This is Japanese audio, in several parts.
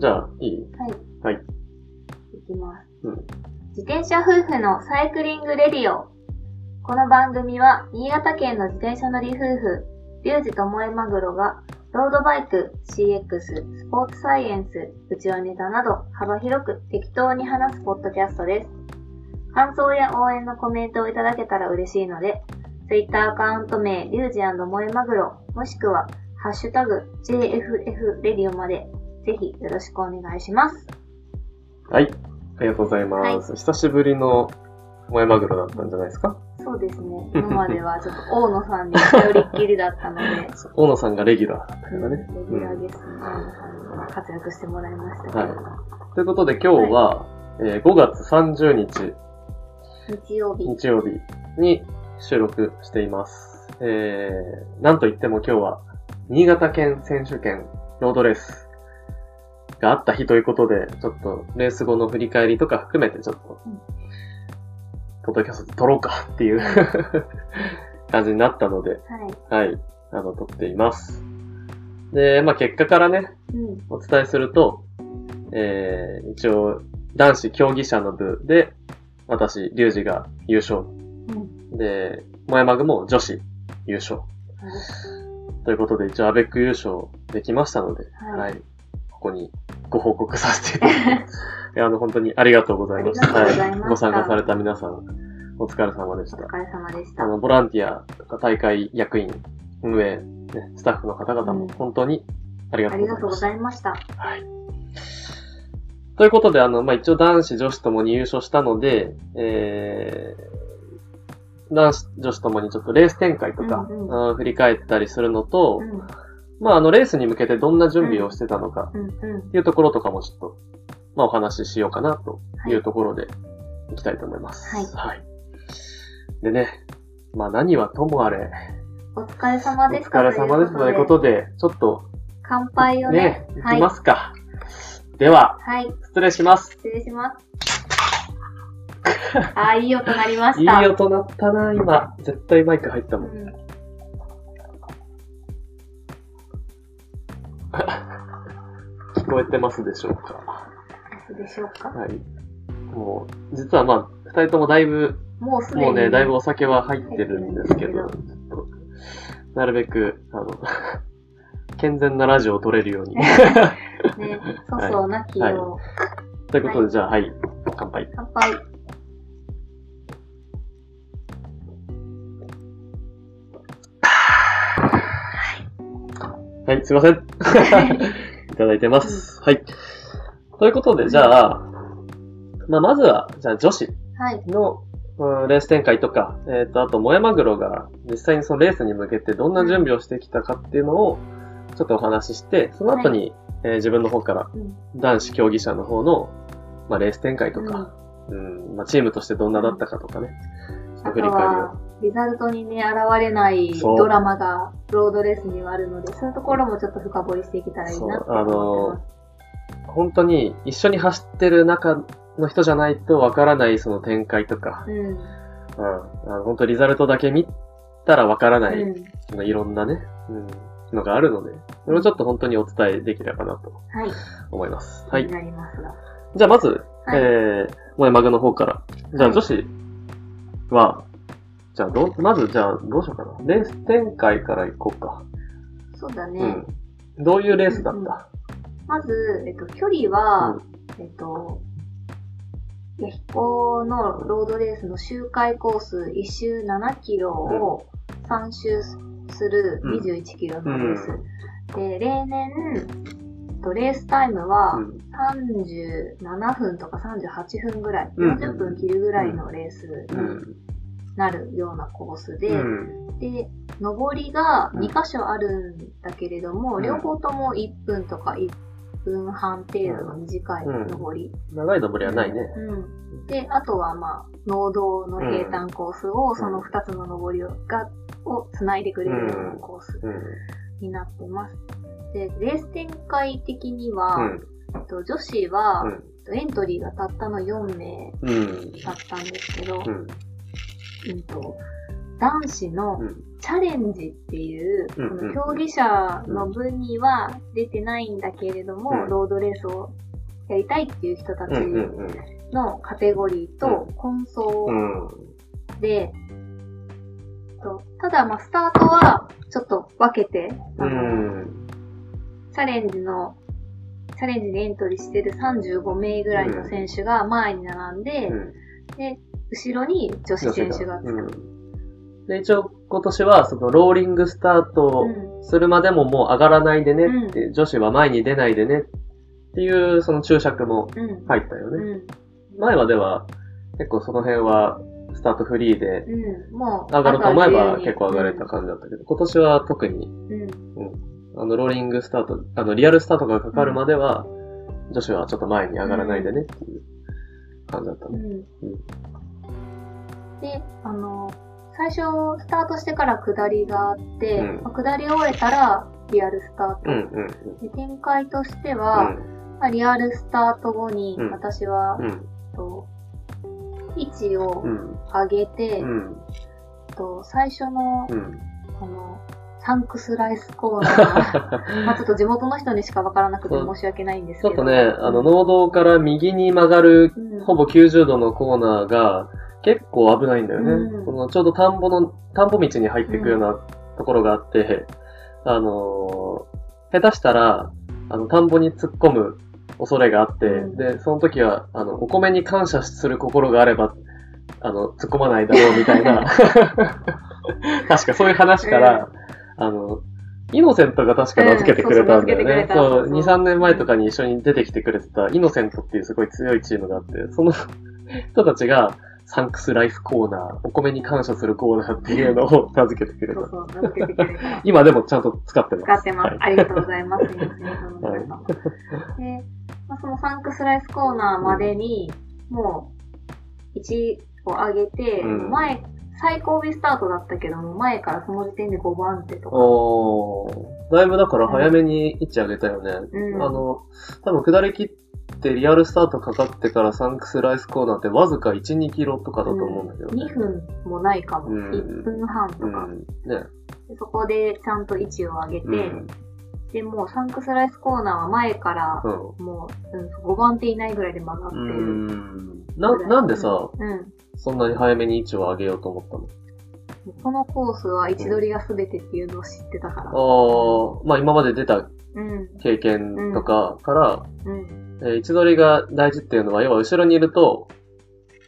じゃあ、いい？はい。はい。いきます。うん。自転車夫婦のサイクリングレディオ。この番組は、新潟県の自転車乗り夫婦、リュウジともえマグロが、ロードバイク、CX、スポーツサイエンス、うちわネタなど、幅広く適当に話すポッドキャストです。感想や応援のコメントをいただけたら嬉しいので、Twitter アカウント名、リュウジもえマグロ、もしくは、ハッシュタグ、JFF レディオまで、ぜひよろしくお願いします。はい。ありがとうございます。久しぶりの萌えマグロだったんじゃないですか？そうですね。今まではちょっと大野さんに頼りっきりだったので、大野さんがレギュラーだったからね。レギュラーゲストの大野さんに活躍してもらいましたけど、はい。ということで今日は、えー5月30日、日曜日。日曜日に収録しています。えー、なんといっても今日は、新潟県選手権ロードレースがあった日ということで、ちょっとレース後の振り返りとか含めてちょっとうん、ポッドキャストで撮ろうかっていう 感じになったので、はい。はい、あの、撮っています。で、まあ結果からね、うん。お伝えすると、えー、一応、男子競技者の部で、私、リュウジが優勝。うん。で、モヤマグも女子優勝。ということで、一応アベック優勝できましたので、はいはい。ここにご報告させて あの、本当にありがとうございました。ありがとうございましたご参加された皆さん、お疲れ様でした。お疲れ様でした。あの、ボランティア大会役員、運営、ね、スタッフの方々もうん本当にありがとうありがとうごございました。ざいました。はい。ということで、あの、まあ、一応男子、女子ともに優勝したので、えー、男子、女子ともにちょっとレース展開とか、うんあー振り返ったりするのと、うん。まあ、あの、レースに向けてどんな準備をしてたのか。っていうところとかもちょっと、まあ、お話ししようかな、というところで、いきたいと思います。はいでね、まあ、何はともあれ、お疲れ様おでした。疲れ様ですということで、ちょっと、乾杯をねね、、いはい。きますか。では、はい。失礼します。失礼します。あー、いい音鳴りまいいした。音鳴ったな、今。絶対マイク入ったもん。うん聞こえてますでしょうか？そうでしょうか？はい。もう、実はまあ、二人ともだいぶ、もうすでに。もうね、だいぶお酒は入ってるんですけど、入ちょっとなるべく、あの、健全なラジオを撮れるように。ね、粗相なきを。ということで、じゃあ、はい、乾杯。乾杯。はい、すいません。いただいてます。はい。ということで、じゃあ、まあ、まずは、じゃあ、女子はい。の、うんレース展開とか、えっ、と、あと、モヤマグロが実際にそのレースに向けてどんな準備をしてきたかっていうのを、ちょっとお話しして、その後に、えー自分の方からうん男子競技者の方の、まあ、レース展開とか、うん、まあ、チームとしてどんなだったかとかね、ちょっと振り返りをは。、リザルトにね、現れないドラマがロードレースにはあるので、そういうところもちょっと深掘りしていけたらいいなってそうあの思って本当に一緒に走ってる中の人じゃないとわからないその展開とか。うん。うん、あの本当リザルトだけ見たらわからない、うん。そのいろんなね、うん、のがあるので、それをちょっと本当にお伝えできればなとはい。思います。はい気に。なりますが。じゃあまず、はいえー、萌えマグの方から。じゃあはい女子は、じゃあど、まずじゃあどうしようかな。レース展開からいこうか。そうだね。うん。どういうレースだった、まず、えっと、距離は、えっと、ヤヒコのロードレースの周回コース1周7キロを3周するうん21キロのレース。で、例年、とレースタイムはうん37分とか38分ぐらい、うん40分切るぐらいのレースうにん。なるようなコースで、うん。で、上りが2箇所あるんだけれども、うん両方とも1分とか1分半程度の短い上り。長い登りはないね。うん。で、あとはまあ、農道の平坦コースを、その2つの上りをがを繋いでくれるようなコースうん。になってます。で、レース展開的には、と女子は、エントリーがたったの4名うん。だったんですけど、うん。うんと、男子のうん。チャレンジっていう、うんうんこの競技者の部には出てないんだけれども、うんロードレースをやりたいっていう人たち。のカテゴリーと混走うん。で、とただまあスタートはちょっと分けて、あうのん。チャレンジの、チャレンジにエントリーしてる35名ぐらいの選手が前に並んで、うん。で、後ろに女子選手がつく。うん。で、一応今年は、そのローリングスタートうんするまでももう上がらないでねって、う女子は前に出ないでねっていう、その注釈もうん。入ったよね。うん。前までは、結構その辺は、スタートフリーで、上がると思えば結構上がれた感じだったけど、今年は特に、うん。あの、ローリングスタート、あの、リアルスタートがかかるまでは、女子はちょっと前に上がらないでねっていう感じだったね。うん。で、あの、最初、スタートしてから下りがあって、うんまあ下り終えたら、リアルスタート。うん、うん、で展開としてうは、ん。まあ、リアルスタート後にうん、私は、うん、と位置をうん、上げて、うん、と最初の、うん。あの、サンクスライスコーナー、まあちょっと地元の人にしかわからなくて申し訳ないんですけど。ちょっとね、あの、農道から右に曲がる、うんほぼ90度のコーナーが、結構危ないんだよね。うん。そのちょうど田んぼの、田んぼ道に入っていくようなところがあって、あのー下手したら、あの、田んぼに突っ込む恐れがあって、うん。で、その時は、あの、お米に感謝する心があれば、あの、突っ込まないだろうみたいな、確かそういう話から、あの、イノセントが確か名付けてくれたんだよね。うんそう、そう2、3年前とかに一緒に出てきてくれてたイノセントっていうすごい強いチームがあって、その 人たちが、サンクスライスコーナー、お米に感謝すするコーナーっていうのを名付けてくれた。そうそう、名付けてくれた。今でもちゃんと使ってます。使ってます。はいありがとうございます。皆さんの皆様。で、まあ、そのサンクスライスコーナーまでに、もう、1を上げて、うん前、最後尾スタートだったけども、前からその時点で5番手とか。おー、だいぶだから早めに位置上げたよね。うんあの、多分下り切ってリアルスタートかかってからサンクスライスコーナーってわずか1、2キロとかだと思うんだけどね。2分もないかも。うん1分半とか、うん。ね。でそこでちゃんと位置を上げて、うん。で、もうサンクスライスコーナーは前から、うん。もう、うん、5番手以内ぐらいで曲がってうる。ん。な、なんでさ、うん。そんなに早めに位置を上げようと思ったの？このコースは位置取りが全てっていうのを知ってたから。ああ、まあ今まで出たうん。経験とかから、うん。えー位置取りが大事っていうのは、要は後ろにいると、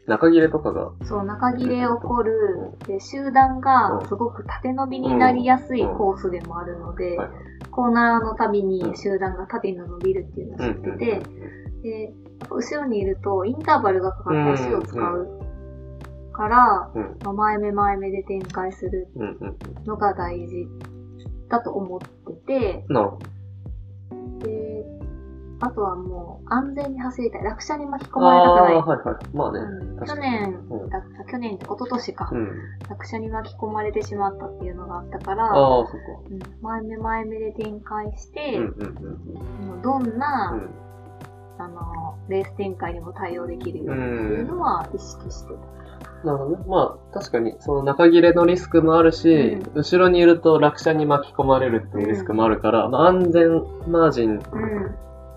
中切れとかが、そう、中切れ起こる。で、集団がすごく縦伸びになりやすいコースでもあるので、はい。コーナーのたびに集団が縦に伸びるっていうのを知ってて、うんで、後ろにいるとインターバルがかかって足を使うから、うん。まあ前目前目で展開するのが大事だと思ってて、で、あとはもう安全に走りたい。落車に巻き込ど。まれたくないあ。はいはい。まあね。うん去年うんだった、去年って一昨年か、うん。落車に巻き込まれてしまったっていうのがあったかあら、あ、そっか。うん前目前目で展開して、うんうんうんどんな、うん。あの、レース展開にも対応できるようにっていうのは意識してた。なるほどね。まあ、確かに、その中切れのリスクもあるし、う後ろにいると落車に巻き込まれるっていうリスクもあるから、まあ、安全マージンうん。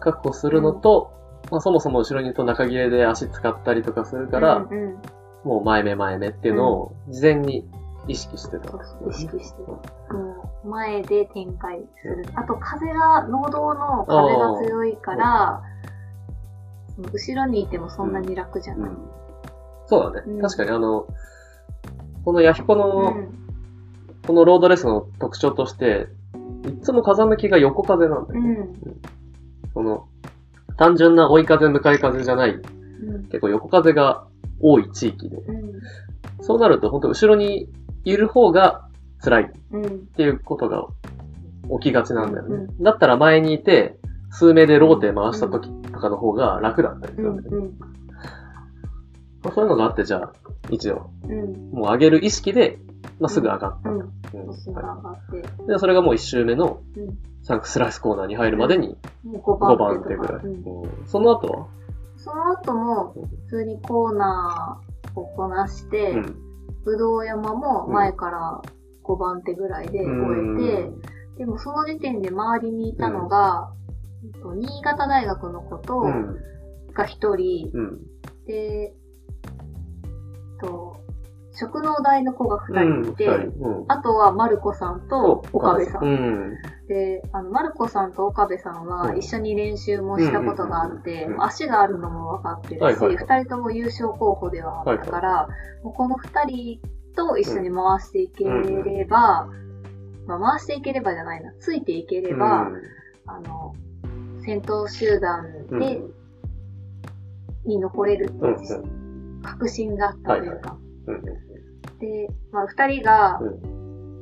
確保するのと、まあ、そもそも後ろにいると中切れで足使ったりとかするから、うんうん、もう前目前目っていうのを事前に意識してた。そうそう意識してう前で展開する。あと風が、農道の風が強いから、後ろにいてもそんなに楽じゃない。うんそうだね。うん確かにあの、このヤヒコうの、ん。このロードレースの特徴として、いつも風向きが横風なんだよね。うん。その、単純な追い風、向かい風じゃない、うん。結構横風が多い地域で。うん。そうなると、本当後ろにいる方が辛いっうん。ていうことが起きがちなんだよね。うだったら前にいて、数名でローテ回した時とかの方が楽だったりすうん。るんだよね。そういうのがあって、じゃあ、一応、うん。もう上げる意識で、まあ、すぐ上がった。うん。うんそうすぐ上はがって。いで、それがもう一周目のうん。サンクスライスコーナーに入るまでにもう5 5番手ぐらい。その後は？その後も、普通にコーナーをこなして、うん。ぶどう山も前から5番手ぐらいで終えて、でもその時点で周りにいたのが、えっと新潟大学の子と、うん。が1人、うん。で、えっと、食農大の子がうん。2人いて、うん。あとはマルコさんと岡部さん。うん。で、あの、マルコさんと岡部さんはうん一緒に練習もしたことがあって足があるのも分かってるし、はいはいはい二人とも優勝候補ではあったから、もうこの二人と一緒に回していければ、まあ、回していければじゃないな、ついていければ、あの、先頭集団うん、で、に残れるってうん。いう確信があったというか。うん。で、まあ、二人がう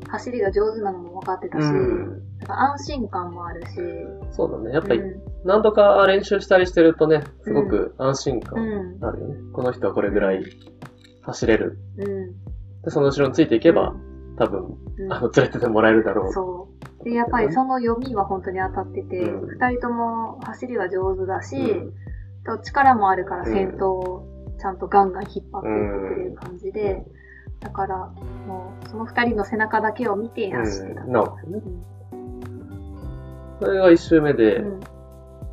走りが上手なのも分かってたし、うん。安心感もあるし、そうだね。やっぱりう何度か練習したりしてるとね、すごく安心ん、感うん、あるよね。この人はこれぐらい走れる。うん。で、その後ろについていけば、多分、うんあの、連れててもらえるだろう。そう。で、やっぱりその読みは本当に当たってて、うん二、人とも走りは上手だし、うんと力もあるからうん先頭をちゃんとガンガン引っ張っていくっていう感じで、だから、もう、その二人の背中だけを見て走ってた。うん。なるほどね。うんそれが一周目で、うん。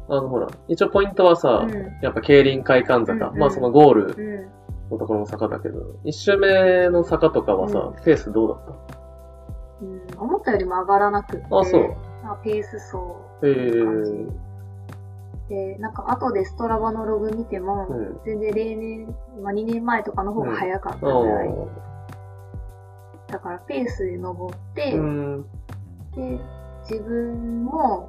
あの、ほら、一応ポイントはさ、うん。やっぱ競輪会館坂、うんまあそのゴールうん。のところの坂だけど、一周目の坂とかはさ、うペースどうだっうん。思ったよりも上がらなくって、あそう。あペース走たへえって感じ。で、なんか後でストラバのログ見ても、うん全然例年、まあ2年前とかの方が早かったあぐらい。ーだからペースで登って、うん。で、自分も、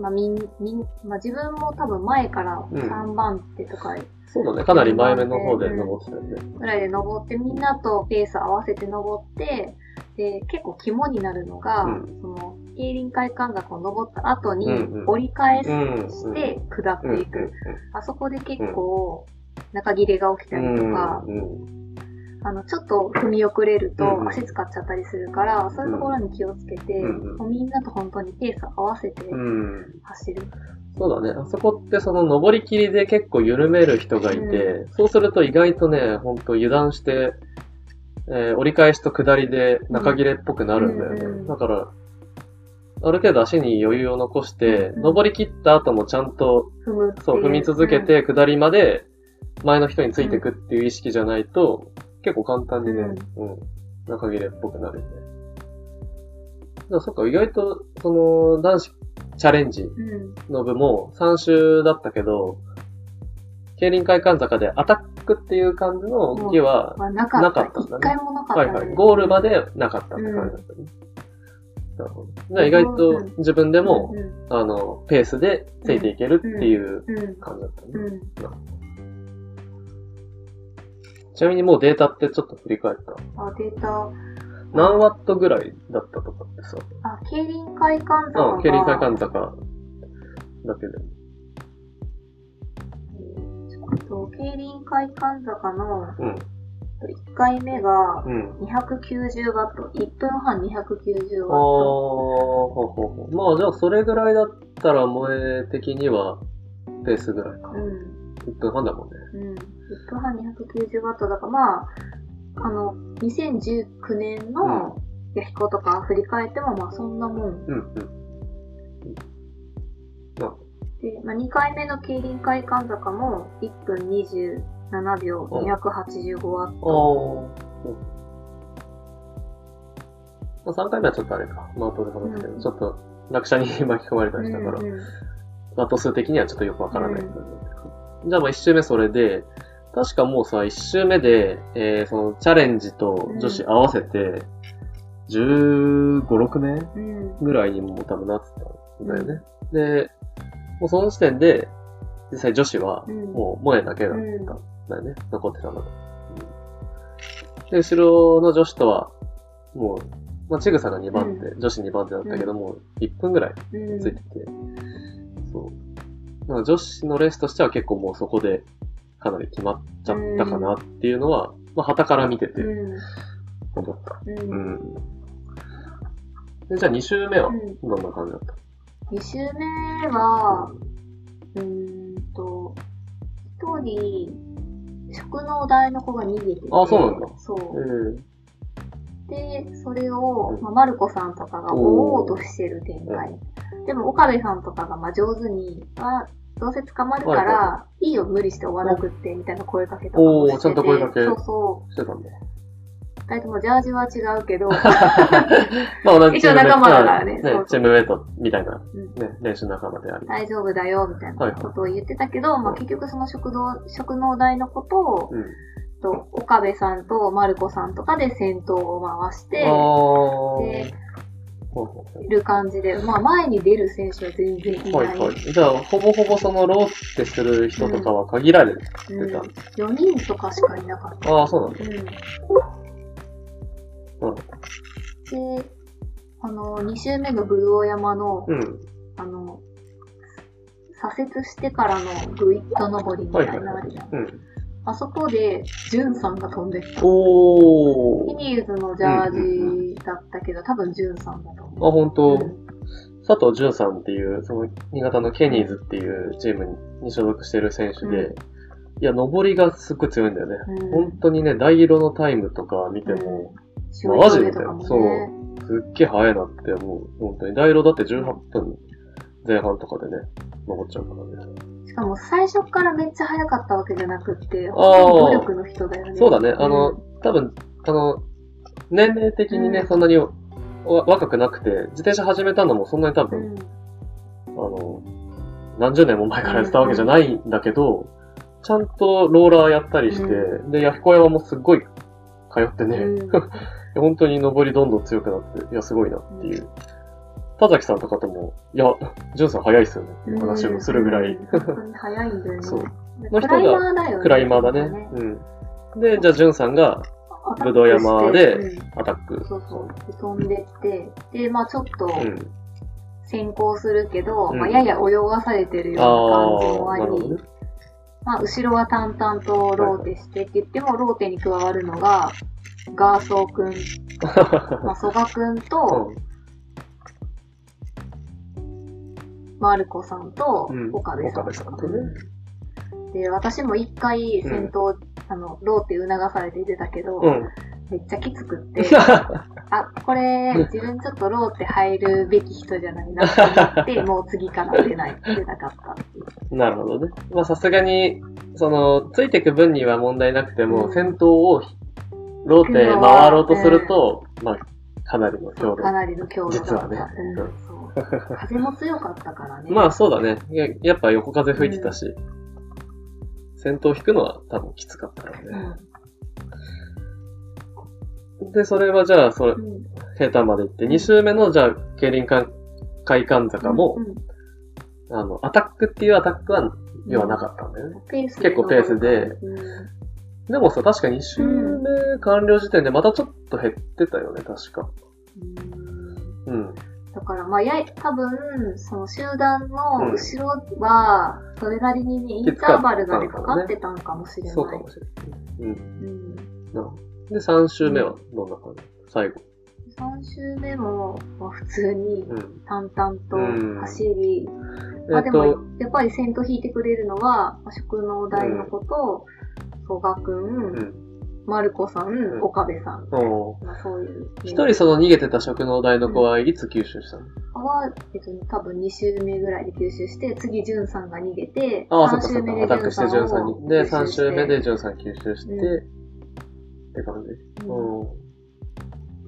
まあみん、みん、まあ自分も多分前からうん3番手とかそうだね。かなり前目の方で登ってたよね。ぐらいで登って、みんなとペース合わせて登って、で、結構肝になるのが、うんその、競輪会館学を登った後にうんうん折り返しうんて下っうん。ていく。あそこで結構、中切れが起きたりとか、うんうんあの、ちょっと踏み遅れるとうんうん足使っちゃったりするから、そういうところに気をつけて、うんうんもうみんなと本当にペース合わせてうん。走る。そうだね。あそこってその登り切りで結構緩める人がいて、そうすると意外とね、ほんと油断して、えー折り返しと下りで中切れっぽくなるんだよね。うんうんだから、ある程度足に余裕を残して、うん登り切った後もちゃんと。そう、踏み続けて下りまで前の人についていくっていう意識じゃないと、結構簡単にね、うん、中切れっぽくなるよね。そっか、意外と、その、男子チャレンジ。の部も3周だったけど、競輪会館坂でアタックっていう感じの動きは、まあ、なかった。んだね一回もなかった、ね。はいはい、ゴールまでなかったって感じだったね。なるほど。じゃあ意外と自分でも、うんあの、ペースでついていけるっていう。感じだったね。うん。ちなみにもうデータってちょっと振り返った？あ、データ。何ワットぐらいだったとかってさ？あ、競輪会館坂競輪会館坂だけで。えっと競輪会館坂のうん、1回目がうん。290ワット。1分半290ワッあー、ト。ほうほうほう。まあじゃあそれぐらいだったら萌え的にはペースぐらいか。うん。1分半だもんね。うん。1分半290ワットだから、まあ、あの、2019年のヤヒコとか振り返っても、まあそんなもん。うん、うん。で、まあ、2回目の競輪会館坂も1分27秒うん285ワッあト。ー。うんまあ、3回目はちょっとあれか。まあ後で話すけど、うんちょっと落車に巻き込まれたりしたから、うんうんワット数的にはちょっとよくわからない部分だけど。じゃあまあ1周目それで、確かもうさ、1周目で、えー、そのチャレンジと女子合わせて、15、6名うん。ぐらいにもう多分なってたんだよね。で、もうその時点で、実際女子はうんもう萌えだけだったんだよね。残ってたのが。うんで、後ろの女子とは、もう、まあ、ちぐさが2番手、女子2番手だったけども、1分ぐらいうん。ついてて、そう。まあ、女子のレースとしては結構もうそこでかなり決まっちゃったかなっていうのは、まあ、旗から見ててうん。思った。う。うんん。で、じゃあ2周目はうんどんな感じだった？2周目は、うーんと、一人、食農大の子が逃げてて。あそうなんだそう。えで、それをう、んまあ、マルコさんとかが追おうとしてる展開。でも、岡部さんとかが、まあ、上手に、あ、どうせ捕まるかはいら、いいよ、無理して追わなくって、みたいな声かけとかもしてて。おーちゃんと声かけそうそしてたんだ。う。二人ともジャージは違うけど、まあ同じ一応仲間だからねねそうそうチームメイトみたいな、うんね、練習仲間であり。大丈夫だよ、みたいなことを言ってたけど、まあ、結局その食堂、食農大のことを、うん。と岡部さんとマルコさんとかで戦闘を回して、あー。ほでうほういる感じで、まあ前に出る選手は全然いない。はいはい。じゃあ、ほぼほぼそのローテする人とかは限られてうん、た。4人とかしかいなかった。ああ、そうなんだ。うん。で、あの、2周目の武道山の、うん。あの、左折してからのグイッと登りみたいなのあるじゃん。うん。あそこで、ジュンさんが飛んでった。おー。フィニーズのジャージだったけど、多分ジュンさんだとあ、思う。本当、うん佐藤淳さんっていう、その、新潟のケニーズっていうチームに所属してる選手で、うんいや、登りがすっごい強いんだよね。うん本当にね、大色のタイムとか見ても、塩マジで峠とかもね。すっげえ速いなって思う。本当に。大色だって18分前半とかでね、登っちゃうからね。しかも最初からめっちゃ速かったわけじゃなくって、努力の人だよね。そうだね。あうのん、多分、あの、年齢的にね、うんそんなにわ若くなくて、自転車始めたのもそんなに多分、うんあの、何十年も前からやってたわけじゃないんだけど、ちゃんとローラーやったりして、うで、ヤフコ山もすっごい通ってね、うん 本当に登りどんどん強くなって、いや、すごいなっていう。田崎さんとかとも、いや、ジュンさん早いっすよねっていう話もするぐらい。うん本当に速いんだよね。そうでの人がクライマーだよね。クライマーだね。うん。で、じゃあ、ジュンさんが。ぶどう山でうんアタック。そうそう。で飛んでって、で、まあちょっとうん。先行するけど、うんまあやや泳がされてるようあな感じもあ、あり。まあ後ろは淡々とローテしてって言っても、ローテに加わるのが、ガーソーくん、まあ、蘇我くんと、マルコさんとうん、岡部さん。さんとね。で、私も一回先頭、あの、ローテ促されて出たけど、うん。めっちゃきつくって、あ、これ、自分ちょっとローテ入るべき人じゃないなと思って、もう次から出ない、出なかったっていう。なるほどね。まあさすがに、その、ついていく分には問題なくても、うん先頭をローテ回ろうとすると、まあ、かなりの強度か。なりの強度。実はね風も強かったからね。まあそうだね。ややっぱ横風吹いてたし、先頭引くのは多分きつかったからうね。ん。で、それはじゃあ、それ、うん。平坦まで行って、2周目の、じゃあ、競輪館海岸坂も、うん、あの、アタックっていうアタックは、要はなかったんだよね。結構ペースでうんでもさ、確か2周目完了時点でまたちょっと減ってたよね、確か。うんうん。だから、まあ、やい、多分、その集団の後ろは、それなりにね、インターバルがね、かかってたんかもしれない。そうかもしれない。うん。うん。で、3周目はどんな感じ？最後。3周目も、まあ、普通にうん。淡々うんと走り、えっまあでもと、、やっぱり先頭引いてくれるのは、まあ食農大の子と、曽我く、うんん。マルコさん、ん岡部さん。まあそういう。一人その逃げてた食農大の子はいつ吸収したの？は、えっと、多分2周目ぐらいで吸収して、次、ジュンさんが逃げて、ああ、そっ3かそっか。周目でアタックしてジュンさんに。で、3吸収して周目でジュンさん吸収して、うって感じ。うんうん。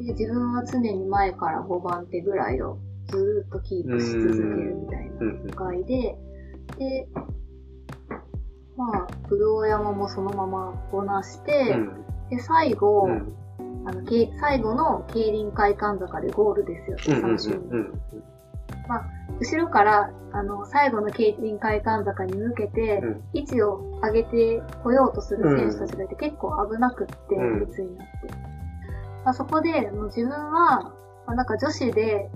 で、自分は常に前から5番手ぐらいをずーっとキープし続けるみたいなうん。段階で、で、まあ、ぶどう山もそのままこなして、うん。で、最後、うん。あの、け最後の競輪会館坂でゴールですよ、うん。うん。3周目。うん。後ろから、あの、最後の競輪会館坂に向けて、うん。位置を上げてこようとする選手たちがいて、結構危なくって、うん列になって。まあ、そこで、もう自分は、まあ、なんか女子で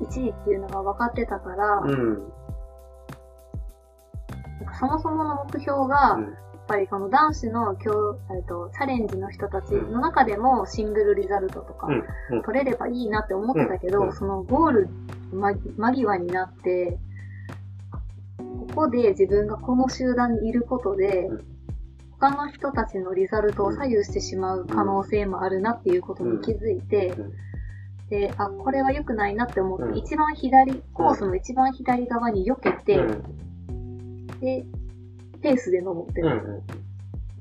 1位っていうのが分かってたから、うん。そもそもの目標が、うん。やっぱりこの男子の今日、えっと、チャレンジの人たちの中でもシングルリザルトとか取れればいいなって思ってたけど、そのゴール間間際になって、ここで自分がこの集団にいることで、うん。他の人たちのリザルトを左右してしまう可能性もあるなっていうことに気づいて、うん。で、あ、これは良くないなって思って、うん。一番左、コースの一番左側に避けて、うんで、ペースで登ってる。う。ん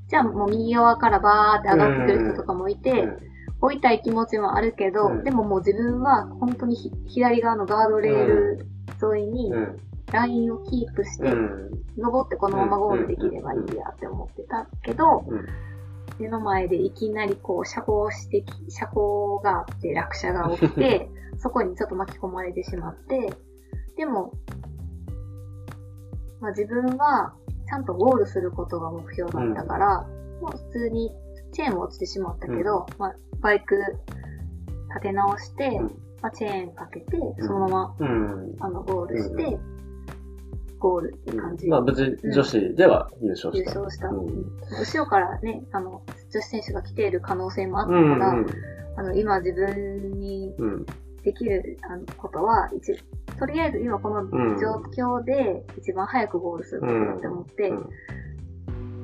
じゃあもう右側からバーって上がってくる人とかもいて、うん。追いたい気持ちもあるけど、うん。でももう自分は本当にひ左側のガードレール沿いにうん。ラインをキープして、うん。登ってこのままゴールできればいいやって思ってたけど、うん。目の前でいきなりこう車高してき、車高があって落車が起きて、そこにちょっと巻き込まれてしまって、でも、まあ自分はちゃんとゴールすることが目標だったから、もう普通にチェーンは落ちてしまったけど、まあバイク立て直して、うん。まあチェーンかけて、そのまま、うん。あのゴールして、ゴールって感じ。まあ無事女子では優勝優した。勝した。うん。後ろからね、あの、女子選手が来ている可能性もあったうんから、あの、今自分にうんできるあのことは、一、とりあえず今この状況で一番早くゴールすることだって思って、うん。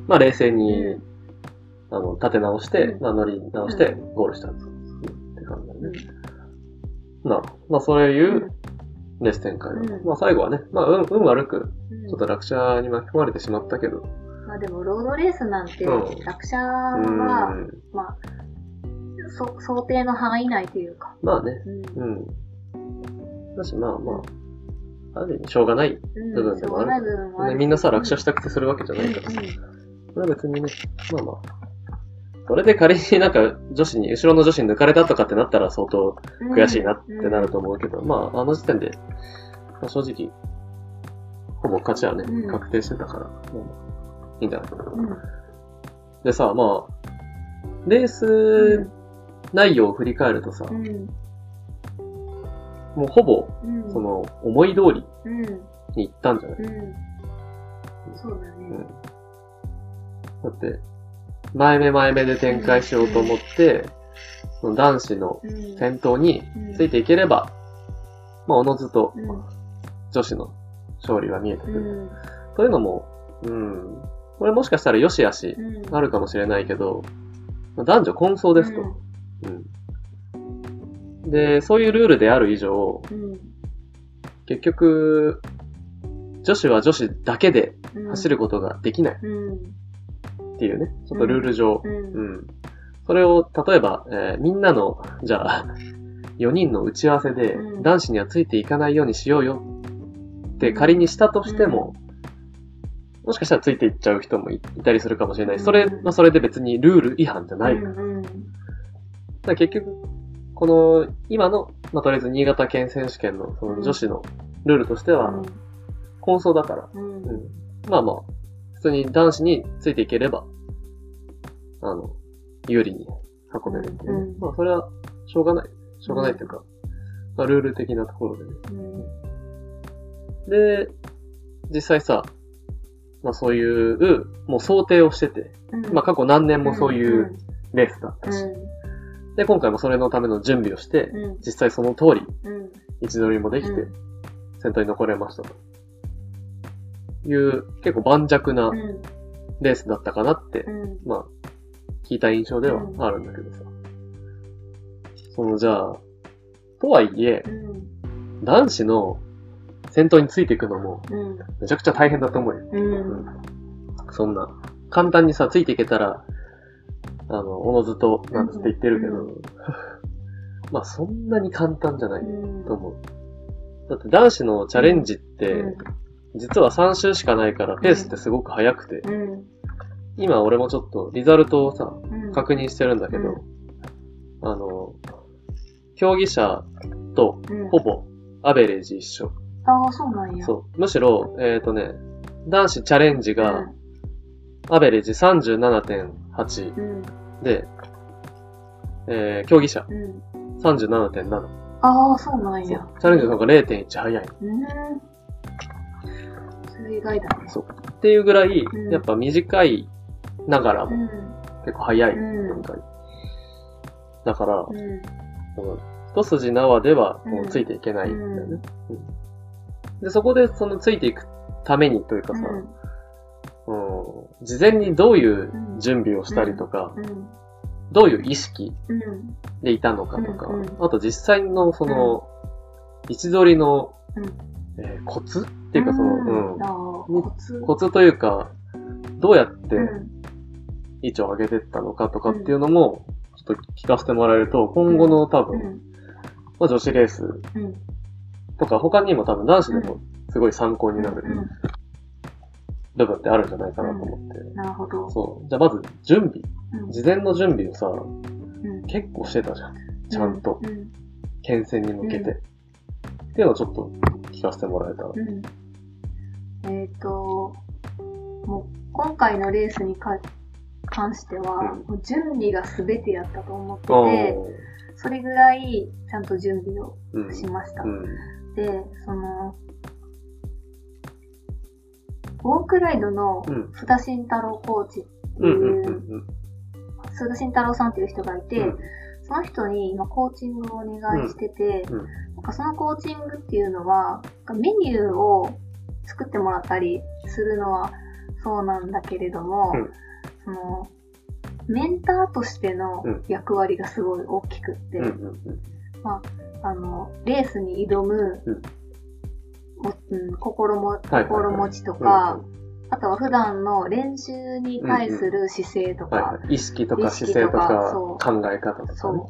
まあ冷静に、うあの、立て直して、うん。まあ乗り直してゴールしたんです。って感じだね。な。まあそういうレース展開まあ最後はね、まあ運、運悪く、うん。ちょっと落車に巻き込まれてしまったけど、まあでも、ロードレースなんて、うん。落車うは、ん。まあ、そ想定の範囲内というか、まあね、うん。うん。だしまあまあ、ある意味しょうがない。うん、部分でもあるうがない部分もあるし。ねみんなさ、落車したくてするわけじゃないからさ。うんうんそれは別にね、まあまあ。それで仮になんか女子に、後ろの女子に抜かれたとかってなったら相当悔しいなってなると思うけど、まああの時点で、まあ、正直、ほぼ勝ちはね、うん確定してたから、いいんじゃないかな。うん。でさ、まあ、レース内容を振り返るとさ、うん。もうほぼ、うん。その、思い通りうん。に行ったんじゃない？うん。そうだうんね。だって、前目前目で展開しようと思って、その男子のうん。先頭についていければ、まあ、おのずとうん。女子の勝利は見えてくうる。ん。というのも、うん、これもしかしたら良し悪しうん。あるかもしれないけど、まあ男女混走ですと。うん。で、そういうルールである以上、うん。結局、女子は女子だけでうん。走ることができないうん。っていうね、ちょっとルール上、うん。うん。それを、例えば、えーみんなの、じゃあ、4人の打ち合わせでう、ん男子にはついていかないようにしようよって仮にしたとしても、もしかしたらついていっちゃう人もいいたりするかもしれない。それ、うんまあ、それで別にルール違反じゃない。だかうん。ら結局、この、今の、まあ、とりあえず新潟県選手権の、その女子のルールとしては、混走だから、うん。うん。まあまあ、普通に男子についていければ、あの、有利に運べるっていうんまあそれは、しょうがない。しょうがないっていうか、まあルール的なところでね。うん。で、実際さ、まあそういう、もう想定をしてて、うん。まあ過去何年もそういうレースだったし、うで、今回もそれのための準備をして、ん。うん。実際その通りうん。位置取りもできてうん、先頭に残れましたと。いう、結構盤石なうん。レースだったかなってうん。まあ、聞いた印象ではあるんだけどさ。そのじゃあ、とはいえ、うん。男子の先頭についていくのもうん。めちゃくちゃ大変だと思うよ。うん。そんな、簡単にさ、ついていけたら、あの、おのずと、なんつって言ってるけど、う まあそんなに簡単じゃないうん。と思う。だって男子のチャレンジって、実は3周しかないからペースってすごく速くて、うん。今俺もちょっとリザルトをさ、うん。確認してるんだけど、うんあの、競技者とうんほぼアベレージ一緒。ああ、そうなんや。そう。むしろ、えっ、とね、男子チャレンジうがん。アベレージ37.8うん。で、えー、競技者うん。37.7。ああ、そうなんや。チャレンジの方が0.1早い。うん。それ意外だね。そう。っていうぐらい、うんやっぱ短いながらもうん。結構早いうん展開。だから、一筋縄ではこうついていけないんだよね。うんで、そこでそのついていくためにというかさ、うん、事前にどういう準備をしたりとか、うん。どういう意識うん。でいたのかとか、あと実際のその、位置取りの、うんえーコツっていうかその、うんコツ。コツというか、どうやってうん。位置を上げてったのかとかっていうのも、ちょっと聞かせてもらえると、今後の多分、うん。まあ、女子レースうん。とか、他にも多分男子でもすごい参考になるうん部分ってあるんじゃないかなと思って。なるほど。そう。じゃあまず準備。うん事前の準備をさ、うん結構してたじゃん。ちゃんと、うん。県戦に向けて。うんっていうのをちょっと聞かせてもらえたら。うん。えっ、と、もう今回のレースにか関しては、うん準備が全てやったと思っておて、それぐらいちゃんと準備をーうん。しました。うん。で、その、ウォークライドのうん。須田慎太郎コーチって。いう、うん。須田慎太郎さんっていう人がいて、うんその人に今コーチングをお願いしてて、うんうんなんかそのコーチングっていうのは、メニューを作ってもらったりするのはそうなんだけれども、うんその、メンターとしてのうん役割がすごい大きくって、うん。うん。あの、レースに挑む、うん心も、心持ちとうんか、あとは普段の練習に対する姿勢とか。意識とか姿勢ととか考え方とかね。そう。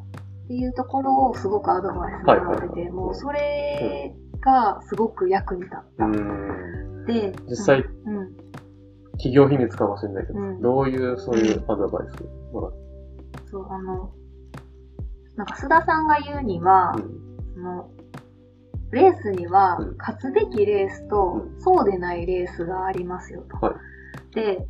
っていうところをすごくアドバイスもらってて、もうそれがすごく役に立った。うん。で、実際、うん、うん企業秘密かもしれないけど、うんどういう、そういうアドバイスもらっそう、あの、なんか須田さんが言うには、たそのレースにはうん勝つべきレースと、そうでないレースがありますよと。はいで、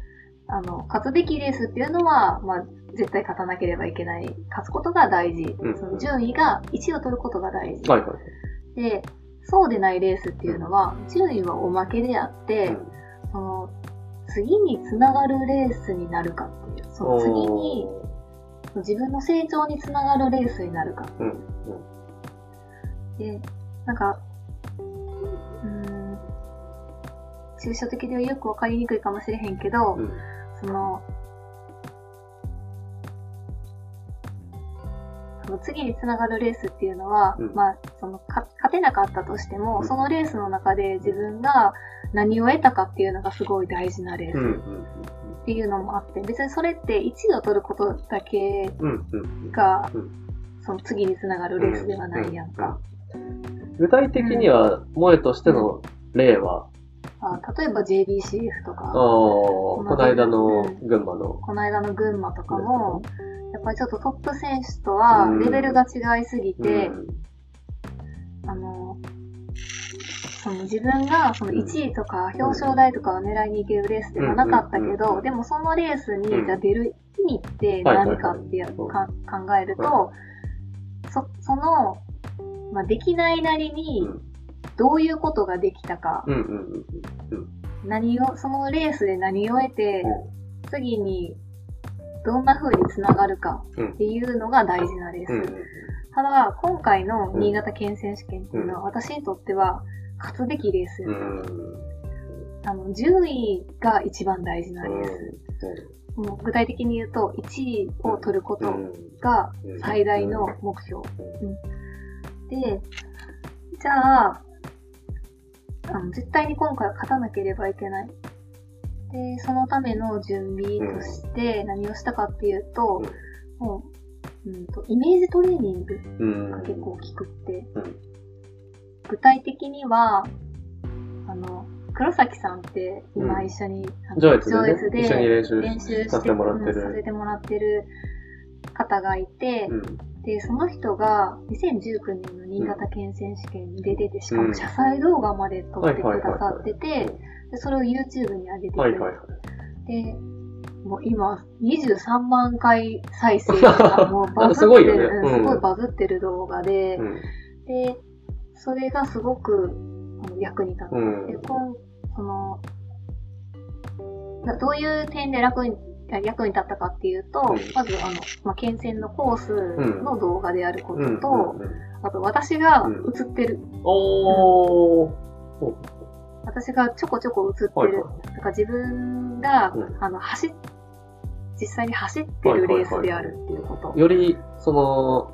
あの、勝つべきレースっていうのは、まあ、絶対勝たなければいけない。勝つことが大事。うんその順位が1位を取ることが大事。はいはい。で、そうでないレースっていうのは、順位はおまけであって、うんその、次につながるレースになるかっていう。その次に、自分の成長につながるレースになるか。で、なんか、うーん、抽象的ではよくわかりにくいかもしれへんけど、うん。その、その次につながるレースっていうのは、うんまあ、そのか、勝てなかったとしても、うんそのレースの中で自分が何を得たかっていうのがすごい大事なレー。スっていうのもあって、別にそれって1位を取ることだけ。が、うんその次につながるレースではないやんか。具体的には、萌えとしての例は、あ例えば JBCF とか、この間のうん。群馬の、この間の群馬とかも、やっぱりちょっとトップ選手とはレベルが違いすぎて、うん。あの、その自分がその1位とか表彰台とかを狙いに行けるレースではなかったけど、うん。でもそのレースにうん。じゃあ出る意味って何かって考えると、そその、まあ、できないなりにうん。どういうことができたか、うんうんうん何を、そのレースで何を得て、う次にどんな風につながるかうん。っていうのが大事なレース。ん。うんただ、今回の新潟県選手権っていうのは、う私にとっては勝つべきレース。あの、順位が一番大事なレース。もう具体的に言うと、1位を取ることが最大の目標。で、じゃあ、あの絶対に今回は勝たなければいけない。で、そのための準備として何をしたかっていうと、もう、うんと、イメージトレーニングうん。が結構大きくって、うん具体的には、あの、黒崎さんって今うん一緒に、あの上越でね上越で練習してさせてもらってるうんさせてもらってる方がいて、うん。で、その人が2019年の新潟県選手権で出て、しかうんも謝罪動画まで撮ってくださってて、でそれを YouTube に上げてくれはいはいはい。て、もう今23万回再生がもうバズすってる、ごいよねうんうんすごいバズってる動画で、うん。で、それがすごく役に立った。うんで、こんその、などういう点で楽に、役に立ったかっていうと、うんまず、あの、まあ、県戦のコースの動画であるこうん。とと、あと私が映ってる、おー。私がちょこちょこ映ってはいる。だから自分が、うんあの、走っ、実際に走ってるレースであるっていうこと。より、その、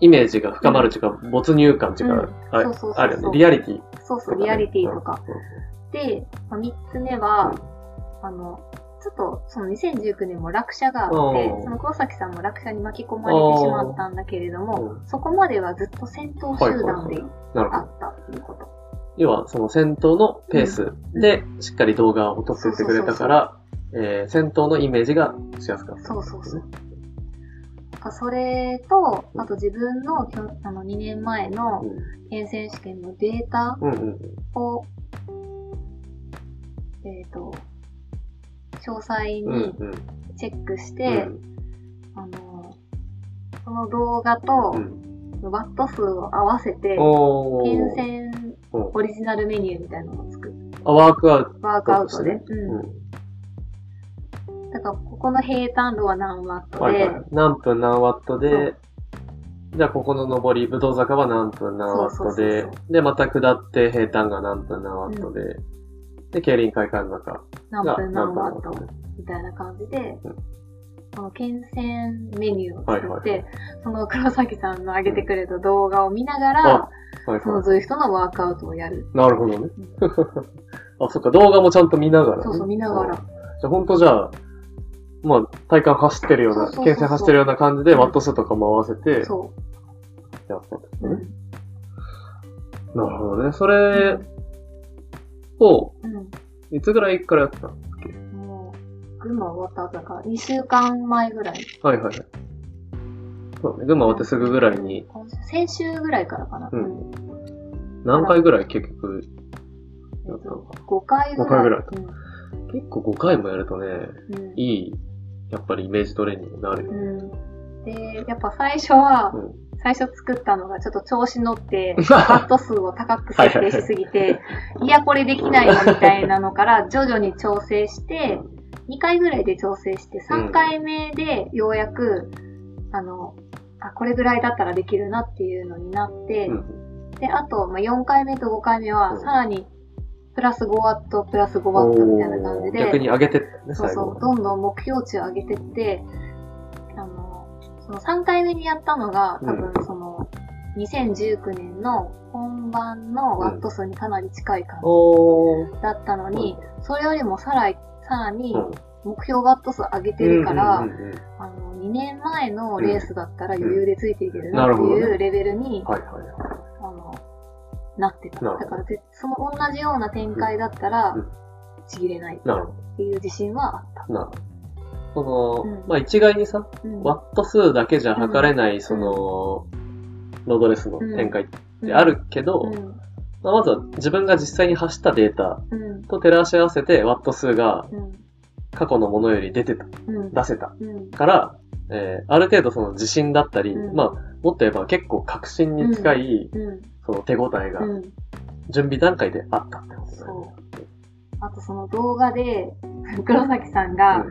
イメージが深まるっていうか、没入感っていうか、うんあそうそうそうそうあるよね。リアリティそうそう。リアリティとか。うん。で、まあ、3つ目は、あの、ちょっと、その2019年も落車があってう、んその黒崎さんも落車に巻き込まれてしまったんだけれども、うそこまではずっと先頭集団で。あったっていうこと。要は、その先頭のペースで、しっかり動画を撮ってってくれたから、えー先頭のイメージがしやすかった。そうそうそう。かそれと、あと自分のきょあの2年前のうん。県選手権のデータうんうんを、えっ、と、詳細にうん。チェックしうて、んあの、その動画とうん。ワット数を合わせて、おー県選うんオリジナルメニューみたいなのを作る。あ、ワークアウト。ワークアウトで。ううん。ん。だから、ここの平坦度は何ワットで。何分何ワットで、じゃあここの上り、武道坂は何分何ワットでで、また下って平坦が何分何ワットで、で、競輪会館の中何が分何ワットみたいな感じでうん、この県選メニューをはい作ってはいはい、その黒崎さんの上げてくれた動画を見ながあら、はいはそのズイフトのワークアウトをやる。い。なるほどね。あ、そっか、動画もちゃんと見ながらね。そうそう、見ながら。じゃあ本当じゃあ、まあ、体感走ってるような、そうそうそうそう牽線走ってるような感じで、うんワット数とかも合わせて、そやったってこう。とね。うん。なるほどね。それを、ういつぐらいからやったのん。もう、群馬終わった後だから、2週間前ぐらい。はいはいはい。そうね。群馬終わってすぐぐらいに、今週先週ぐらいからかな。うんうん何回ぐらい結局、えっと5回ぐらい。五回ぐらいうん結構5回もやるとね、うんいい、やっぱりイメージトレーニングになるよね。うん。で、やっぱ最初は、うん最初作ったのがちょっと調子乗って、バット数を高く設定しすぎて、いや、これできないよみたいなのから徐々に調整して、2回ぐらいで調整して、3回目でようやく、あの、あ、これぐらいだったらできるなっていうのになって、うん。で、あと、まあ、4回目と5回目うは、ん。さらに、プラス5ワット、プラス5ワットみたいな感じで、逆に上げてったよね、そうそう。どんどん目標値を上げてって、その3回目にやったのが、多分その、2019年の本番のワット数にかなり近い感。じだったのに、それよりもさらに、さらにうん。目標ワット数上げてるから、うんうんうんうん。あの、2年前のレースだったら余裕でついていけるうんなっていうレベルに、はいはい。あの、なってた。だからぜ、その同じような展開だったらうん、ちぎれないっていう自信はあった。その、うんまあ一概にさ、うんワット数だけじゃ測れない、その、ロードレースの展開ってあるけど、うん。まあ、まずは自分が実際に走ったデータうん。と照らし合わせて、ワット数がうん。過去のものより出てた、うん。出せたうん。から、えーある程度その自信だったり、うんまあ、もっと言えば結構確信に近い、うん。その手応えがうん。準備段階であったってことだよね。あとその動画で、黒崎さんが、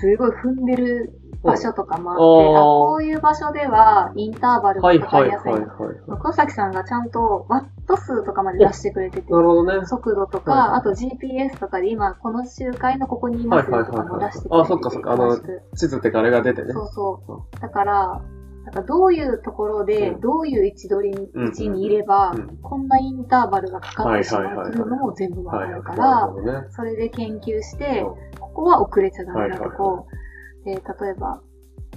すごい踏んでる場所とかもあって、うんあ、こういう場所ではインターバルはいがかかりやすい。。黒崎さんがちゃんとワット数とかまで出してくれててな、るほどね。速度とはいか、あと GPS とかで今この周回のここにいますよとかも出してくれてて。あ、そっかそっか。あの地図ってかあれが出てね。そうそう。だから、なんかどういうところで、うんどういう位置取りに、うん位置にいれば、うんこんなインターバルがかかってしまうっていうのも全部わか。るから。それで研究してう、ここは遅れちゃダメだとこ例えば、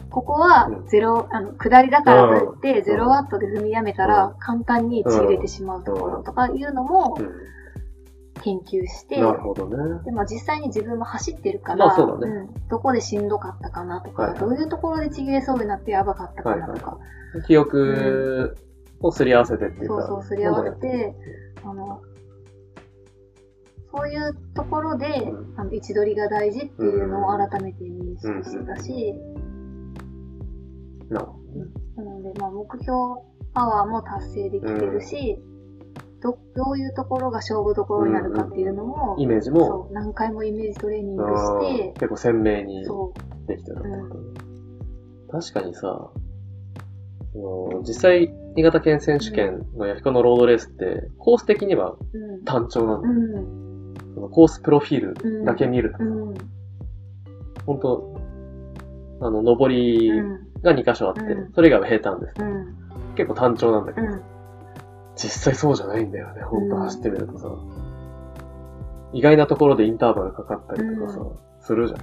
ここはうん。ゼロ、あの、下りだからといって、うん。ゼロワットで踏みやめたうら、簡単にちぎれてしまうところとかいうのもうん。研究して、なるほどね。で、まあ実際に自分も走ってるから、まあそうだね。ん。どこでしんどかったかなとか、はいはい。どういうところでちぎれそうになってやばかったかなとか、記憶をすり合わせてっていうか。そうそう、すり合わせて、あの、そういうところで、うん。あの位置取りが大事っていうのを改めて認識してたし、なので、まあ、目標パワーも達成できてるし、どどういうところが勝負どころになるかっていうのも、どイメージも、そう何回もイメージトレーニングあしてー、結構鮮明にそできてたってことね。確かにさ、その実際新潟県選手権のヤフコのロードレースって、コース的にはうん。単調なんだよ。うん。そのコースプロフィールだけ見ると、うん。本当あの、上りうん。が2箇所あって、うんそれ以外は平坦です。うん。結構単調なんだけど、うん。実際そうじゃないんだよね、本当うん走ってみるとさ。意外なところでインターバルかかったりとかさ、うするじゃ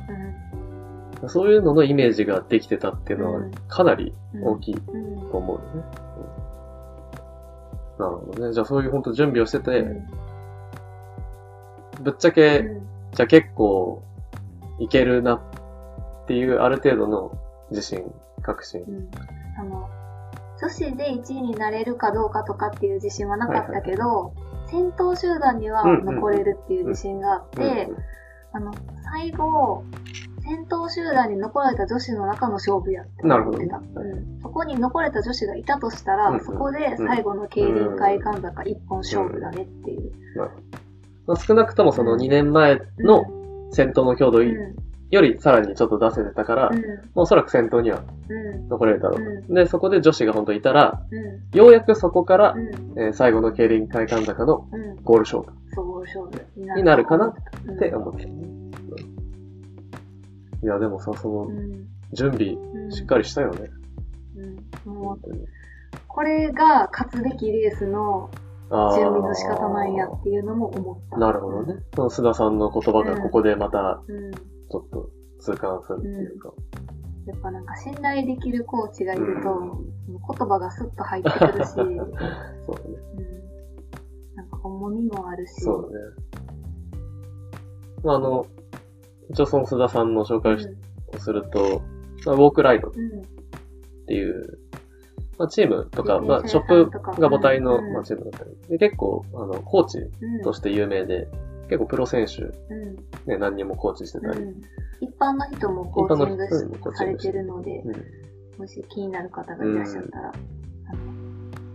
ん。そういうののイメージができてたっていうのはうんかなりうん。大きいうん。と思うよね。うんなるほどね。じゃあそういう本当準備をしてて、ぶっちゃけ、うん。じゃあ結構いけるなっていうある程度の自信、確信。うん。あの、女子で1位になれるかどうかとかっていう自信はなかったけど、先頭集団には残れるっていう自信があって、あの、最後、先頭集団に残られた女子の中の勝負やってなるほど思ってた。はいうん。そこに残れた女子がいたとしたら、うんうんそこで最後の競輪会館坂一本勝負だねっていう。まあ、少なくともその2年前の先頭の強度うん、よりさらにちょっと出せてたから、うん、おそらく先頭にはうん、残れるだろう。うで、そこで女子が本当いたら、うん、ようやくそこからう、ん、えー最後の競輪会館坂のうん、ゴール勝負。そう、勝負にになるかなっって思って。いや、でもさ、そのう、ん、準備うん、しっかりしたよね。うん、これが勝つべきレースのあー準備の仕方なんやっていうのも思った。なるほどね。その須田さんの言葉がここでまたうん。ちょっと痛感するっていうか。やっぱなんか信頼できるコーチがいると、うん言葉がスッと入ってくるし、そうだね。うん、なんか重みもあるし、そうだね。まあ、あの、一応その須田さんの紹介をすると、まあ、ウォークライドっうん、うん、ていう、まあ、チームとか、自まあ、ショップが母体の、うんまあ、チームだったり、で結構、あの、コーチうん、として有名で、結構プロ選手、うん、ね、何人もコーチしてたり、うん。一般の人もコーチングされてるので、うん。もし気になる方がいらっしゃったら、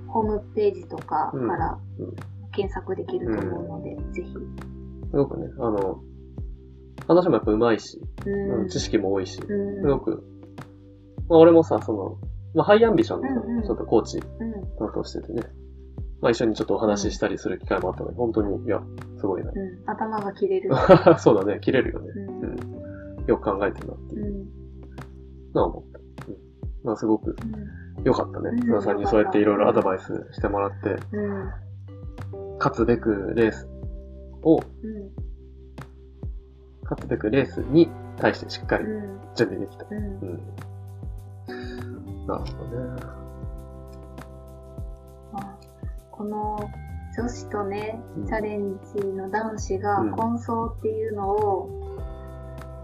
ホームページとかから検索できると思うので、ぜひ。すごくね、あの、話もやっぱ上手いし、うん。知識も多いし、うん。すごく、まあ俺もさ、その、まあハイアンビションのちょっとコーチうん担当しててね、まあ一緒にちょっとお話ししたりする機会もあったので、本当に、いや、すごいな。うん、頭が切れる。そうだね、切れるよね。ううんん。よく考えてるなっていううんのは思った。うん。まあすごくうん良かったね。うん津田さんにそうやっていろいろアドバイスしてもらって、うん勝つべくレースを、うん勝つべくレースに対してしっかりうん準備できた。うんうん。なるほどね。まあこの女子とねうん、チャレンジの男子がうん混走っていうのを、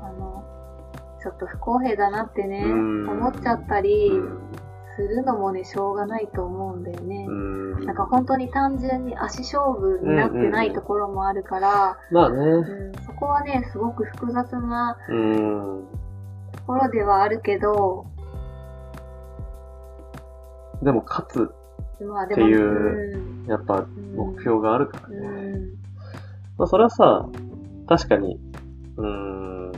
あの、ちょっと不公平だなってね、うん思っちゃったりうん。するのもね、しょうがないと思うんだよね。うん。なんか本当に単純に足勝負になってないところもあるから、まあね。うんそこはね、すごく複雑なうん。ところではあるけど、でも勝つ、っていうやっぱうん目標があるからうね。ん。まあそれはさ、確かに、うーん、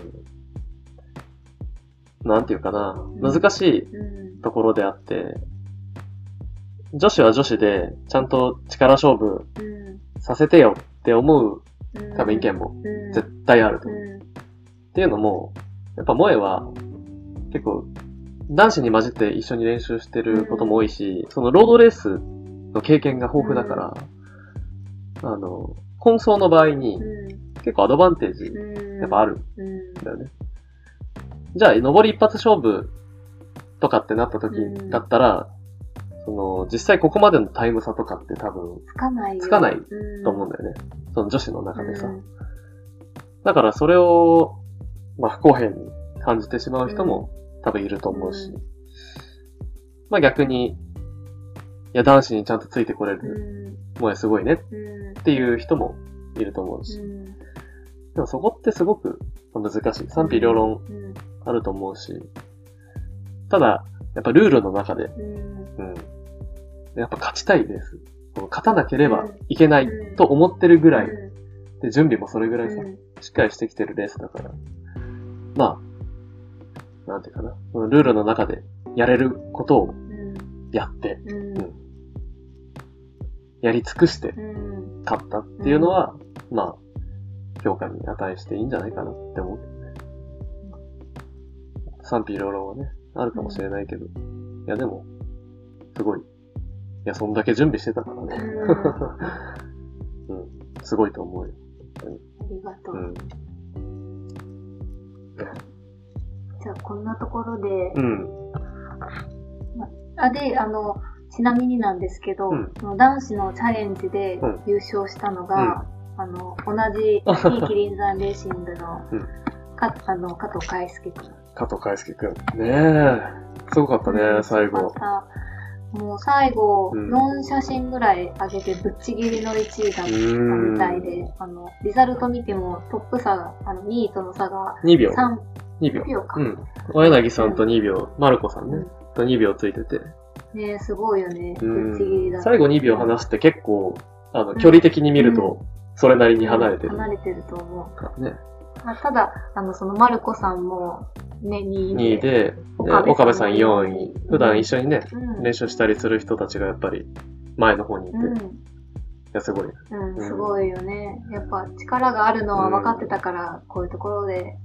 なんていうかな、難しいうん。ところであって、女子は女子で、ちゃんと力勝負うん。させてよって思ううん。多分意見もうん。絶対あると思う。うん。っていうのも、やっぱ萌えは結構男子に混じって一緒に練習してることも多いし、そのロードレースの経験が豊富だから、あの、混走の場合にう結構アドバンテージん。やっぱあるうんんだよね。じゃあ、上り一発勝負とかってなった時うん。だったら、その、実際ここまでのタイム差とかって多分つかないよ。つかないと思うんだだよね。その女子の中でさ。うん。だからそれを、まあ不公平に感じてしまう人も多分いると思うし。まあ逆に、いや男子にちゃんとついてこれる、もやすごいねっていう人もいると思うし。でもそこってすごく難しい。賛否両論あると思うし。ただ、やっぱルールの中で、うん。やっぱ勝ちたいです。勝たなければいけないと思ってるぐらい、で、準備もそれぐらいさ、しっかりしてきてるレースだから。まあ、なんていうかな。そのルールの中でやれることをうんやって、うんうんやり尽くしてうん。勝ったっていうのは、まあ、評価に値していいんじゃないかなって思うけどね。賛否両論はね、あるかもしれないけど。いや、でも、すごい。いや、そんだけ準備してたからね。うん。うん。すごいと思うよ。ありがとう。うん。じゃあ、こんなところで、うん。あ、で、あの、ちなみになんですけど、うん男子のチャレンジでうん優勝したのが、あの、同じ、キリンザンレーシングの、うんか、あの、加藤海介君。加藤海介くん。ねえ。すごかったね、最後。もう最後、うん4写真ぐらい上げてぶっちぎりの1位だったうんみたいで、あの、リザルト見てもトップ差が、あの、2位との差が2秒。3 2秒。秒か。うん。小柳さんと2秒、マルコさんねうん、と2秒ついてて。ねすごいよね。うぶっちぎりだん。最後2秒離して結構、あの、距離的に見ると、それなりに離れてる。離れてると思う。からね。まあ、ただ、あの、その、マルコさんも、ね、2位2位で、で岡部さん4位。普段一緒にね、うん。練習したりする人たちがやっぱり前の方にいて、いうん。や、すごい。うん、すごいよね。やっぱ力があるのは分かってたから、こういうところで、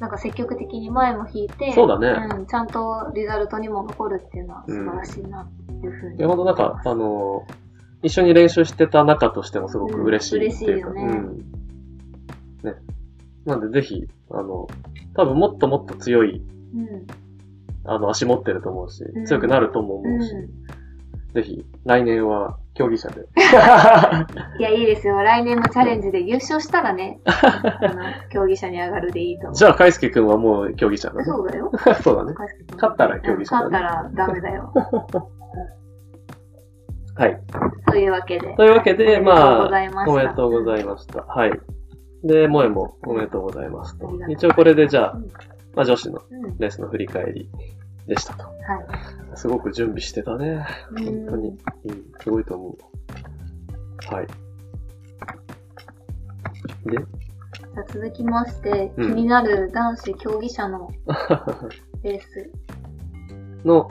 なんか積極的に前も引いて、そうだねうん、ちゃんとリザルトにも残るっていうのは素晴らしいなっていうふうに。いや、ほんとなんか、あのー一緒に練習してた中としてもすごく嬉しいっていうか、うん嬉しいよねうん。ね。なんでぜひ、あの、多分もっともっと強い、うん。あの、足持ってると思うしうん、強くなるとも思ううし、ん。ぜひ、来年は競技者で。いや、いいですよ。来年のチャレンジで優勝したらね、あの競技者に上がるでいいと思う。じゃあ、海介くんはもう競技者だね。そうだよ。そうだね。勝ったら競技者だね勝ったらダメだよ。はい。というわけで。というわけで、まあ、おおめでとうございました。はい。で、萌えもおめでとうございますと。一応これでじゃあうん、まあ女子の。レースの振り返りでしたと。はい。すごく準備してたね。うん本当に。うん、すごいと思う。はい。で、続きまして、うん気になる男子競技者の レース、の？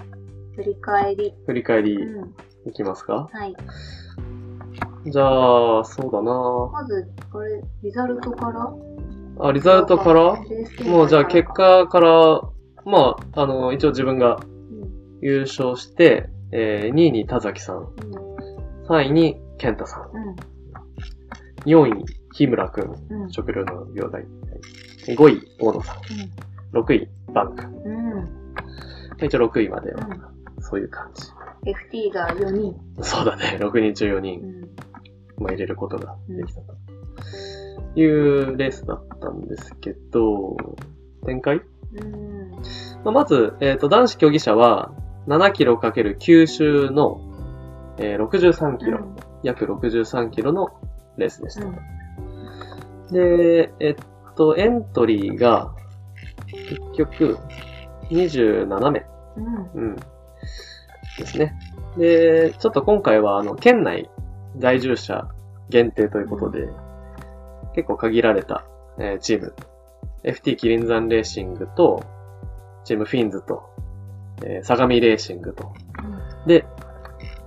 振り返り。振り返りうん。いきますか？はい。じゃあ、そうだなまず、これ、リザルトから？あ、リザルトからもうじゃあ結果から、まあ、あの、一応自分がうん。優勝して、えー、2位に田崎さん、うん。3位に健太さん、うん。4位に日村くん。食料の病代、5位大野さん、6位バンク。うん。一応6位までは、うん。そういう感じ。FT が4人。そうだね、6人中4う人、ん。まあ、入れることができたと。いうレースだったんですけど、展開？うん。まあまず、えっ、と、男子競技者は、7キロ ×9 周の、えー63キロ、約63キロのレースでした。うん。で、えっと、エントリーが、結局、27名、うん。うん、ですね。で、ちょっと今回は、あの、県内在住者限定ということで、結構限られた、えーチーム、FT キリンザンレーシングと、チームフィンズと、えー相模レーシングと、で、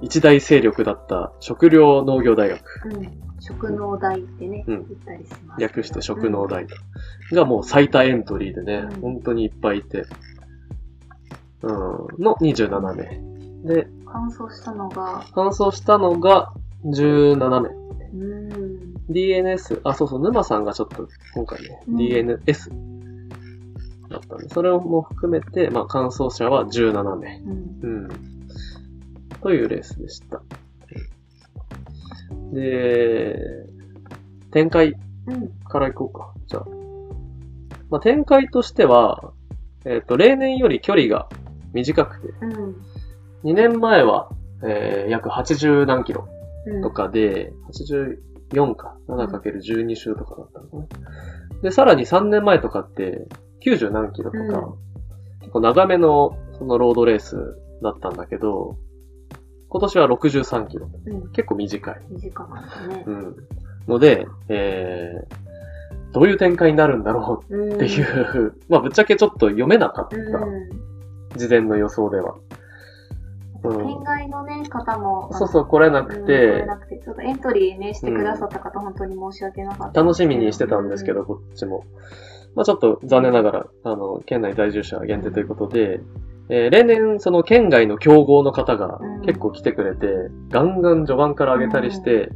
一大勢力だった食料農業大学、うん。食農大ってね、うん言ったりします。略して食農大と、がもう最多エントリーでね、うん本当にいっぱいいて、うん、の27名。で、完走したのが、完走したのが17名。うん。DNS、あ、そうそう、沼さんがちょっと今回ね、うん DNS だったんで、それも含めて、まあ、完走者は17名。うん。うん。というレースでした。で、展開うん。からいこうか。じゃあ。まあ、展開としては、えっ、と、例年より距離が短くて、うん。2年前は、えー約80何キロうん。とかで、84か、7×12 周とかだったのかな。で、さらに3年前とかって、90何キロとか、うん結構長めのそのロードレースだったんだけど、今年は63キロ。うん。結構短い。短かったねう。ん。ので、えー、どういう展開になるんだろううん。っていう、まあぶっちゃけちょっと読めなかった。うん。事前の予想では。うん県外のね、方も、そうそう、来れなくうん来てれ、なくて、ちょっとエントリーね、してくださった方、本当に申し訳なかった。楽しみにしてたんですけど、こっちも。まあちょっと残念ながら、あの、県内在住者限定ということで、えー例年、その県外の競合の方がうん結構来てくれて、ガンガン序盤から上げたりして、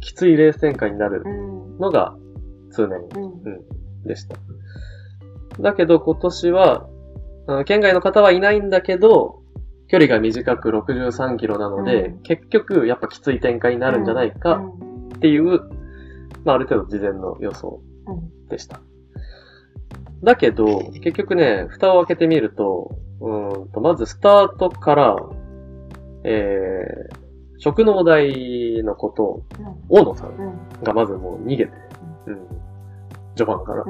きついレース展開になるうん。のが通年うん。でした。だけど今年は、県外の方はいないんだけど、距離が短く63キロなので、うん結局やっぱきつい展開になるんじゃないかっていう、まあある程度事前の予想うん。うん。でした。だけど、結局ね、蓋を開けてみると、うーんと、まずスタートから、えー、食農大のこと、大野さんうん。がまずもう逃げて、うん、序盤から。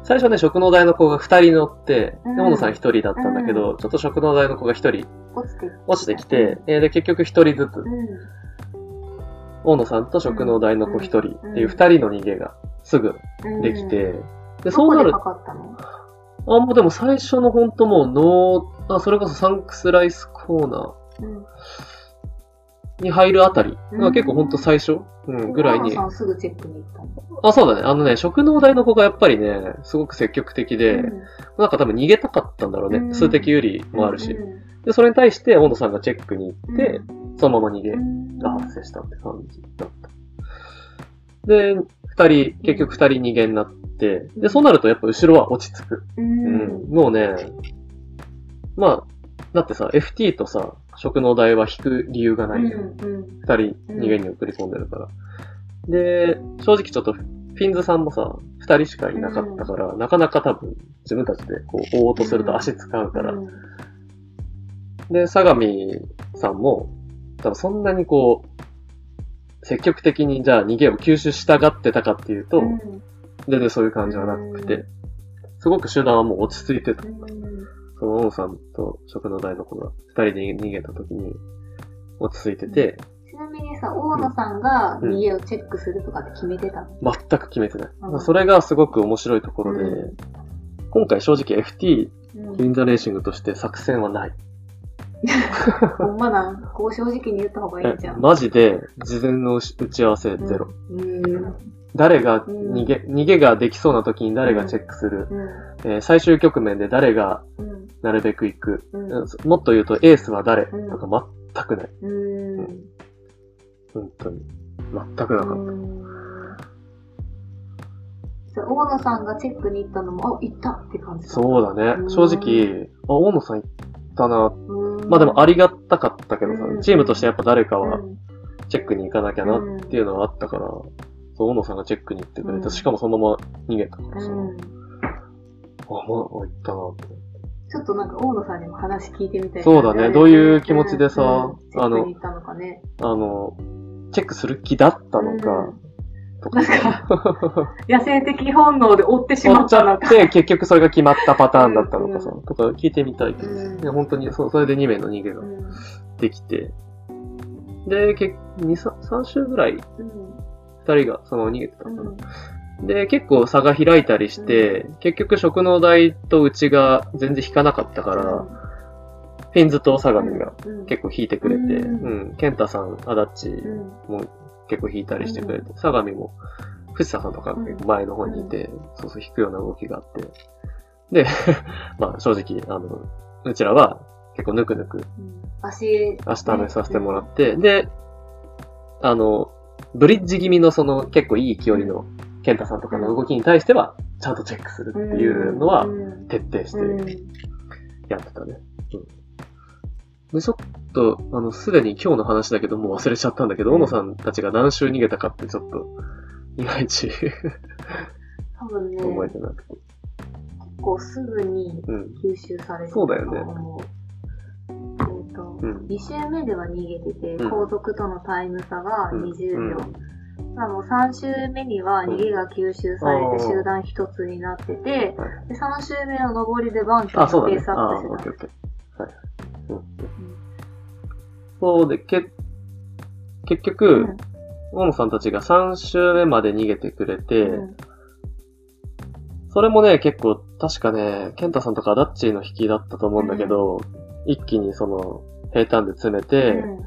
うん最初ね、食農大の子が二人乗って、うん。で大野さん一人だったんだけど、ちょっと食農大の子が一人落ちてきて、えーで、結局一人ずつう、ん。大野さんと食農大の子一人っていう二人の逃げがすぐうん。できて、で、どそうなるこでかかったの？あ、もうでも最初のほんともうノー、あ、それこそサンクスライスコーナうん。ーに入るあたりがうん結構ほんと最初、うん、ぐらいにすぐチェックに行ったのあ、そうだね。あのね、食農大の子がやっぱりね、すごく積極的で、うんなんか多分逃げたかったんだろうね。うん数的有利もあるし。うんで、それに対して、大野さんがチェックに行って、そのまま逃げうんが発生したって感じだった。で、二人、結局二人逃げになって、で、そうなるとやっぱ後ろは落ち着く。ううんん。もうね、まあ、だってさ、FT とさ、食の代は引く理由がないじゃん。うんうん二人逃げに送り込んでるから。で、正直ちょっと、フィンズさんもさ、二人しかいなかったから、なかなか多分、自分たちでこう、追おうとすると足使うから。うんで、相模さんも、多分そんなにこう、積極的にじゃあ逃げを吸収したがってたかっていうと、うん全然そういう感じはなくて、すごく集団はもう落ち着いてた。うんその、王さんと食の台の子が二人で逃げた時に、落ち着いてて、ちなみにさ、大野さんが逃げをチェックするとかって決めてたの？全く決めてない。うんまあそれがすごく面白いところで、うん今回正直 FT うんインザレーシングとして作戦はない。ほんまなん。こう正直に言った方がいいじゃん。マジで事前の打ち合わせゼロ。うん。誰がうん逃げ、逃げができそうな時に誰がチェックする。うん。えー最終局面で誰がうん。なるべく行く。うん。うんもっと言うとエースは誰？うんとか全くない。うん。本当に。全くなかっうんじゃあ大野さんがチェックに行ったのも、あ、行ったって感じた。そうだねう。ん正直、あ、大野さん行ったな。うん。まあでもありがたかったけどさう、んチームとしてやっぱ誰かはうんチェックに行かなきゃなっていうのはあったから、そう、大野さんがチェックに行ってくれて、うんしかもそのまま逃げたからさ、あ、うん。まあ、行ったなって。ちょっとなんか大野さんにも話聞いてみたいなそうだねどういう気持ちでさあのックに行ったのかね。あの、チェックする気だったのか、とかなんか、野生的本能で追ってしま思っちゃったのか。って、結局それが決まったパターンだったのかさ、うんとか聞いてみたいけど、本当にそう、それで2名の逃げがうん。できて、で、け2、3, 3週ぐらいうん。2人がその逃げてたのかな。うん。で、結構差が開いたりして、結局食農台とうちが全然引かなかったから、フィンズと相模がうん。結構引いてくれて、ううん。ん、ケンタさん、アダッチうん。も結構引いたりしてくれて、相模も藤田さんとか前の方にいて、そうそう引くような動きがあって、で、まあ正直、あの、うちらは結構ぬくぬくうん。足、明日試させてもらって、で、あの、ブリッジ気味のその結構いい勢いのケンタさんとかの動きに対しては、ちゃんとチェックするっていうのはうん徹底しうんてやってたね。うん。で、ちょっと、あの、すでに今日の話だけど、もう忘れちゃったんだけど、うん小野さんたちが何周逃げたかってちょっと、いまいち 多分ね、覚えてなくて。結構すぐにうん。吸収されてたそうだよねと思う。えっと、うん。2周目では逃げてて、うん後続とのタイム差がうん20秒。あの3周目には逃げが吸収されてうん集団一つになってて、はいで3周目の上りでバンとあ、そうだねペー。スアあ、ップしてオッケーオッケー。はい。うん。そうで、け、結局、うん大野さんたちが3周目まで逃げてくれて、うんそれもね、結構、確かね、ケンタさんとかダッチーの引きだったと思うんだけど、一気にその、平坦で詰めて、うん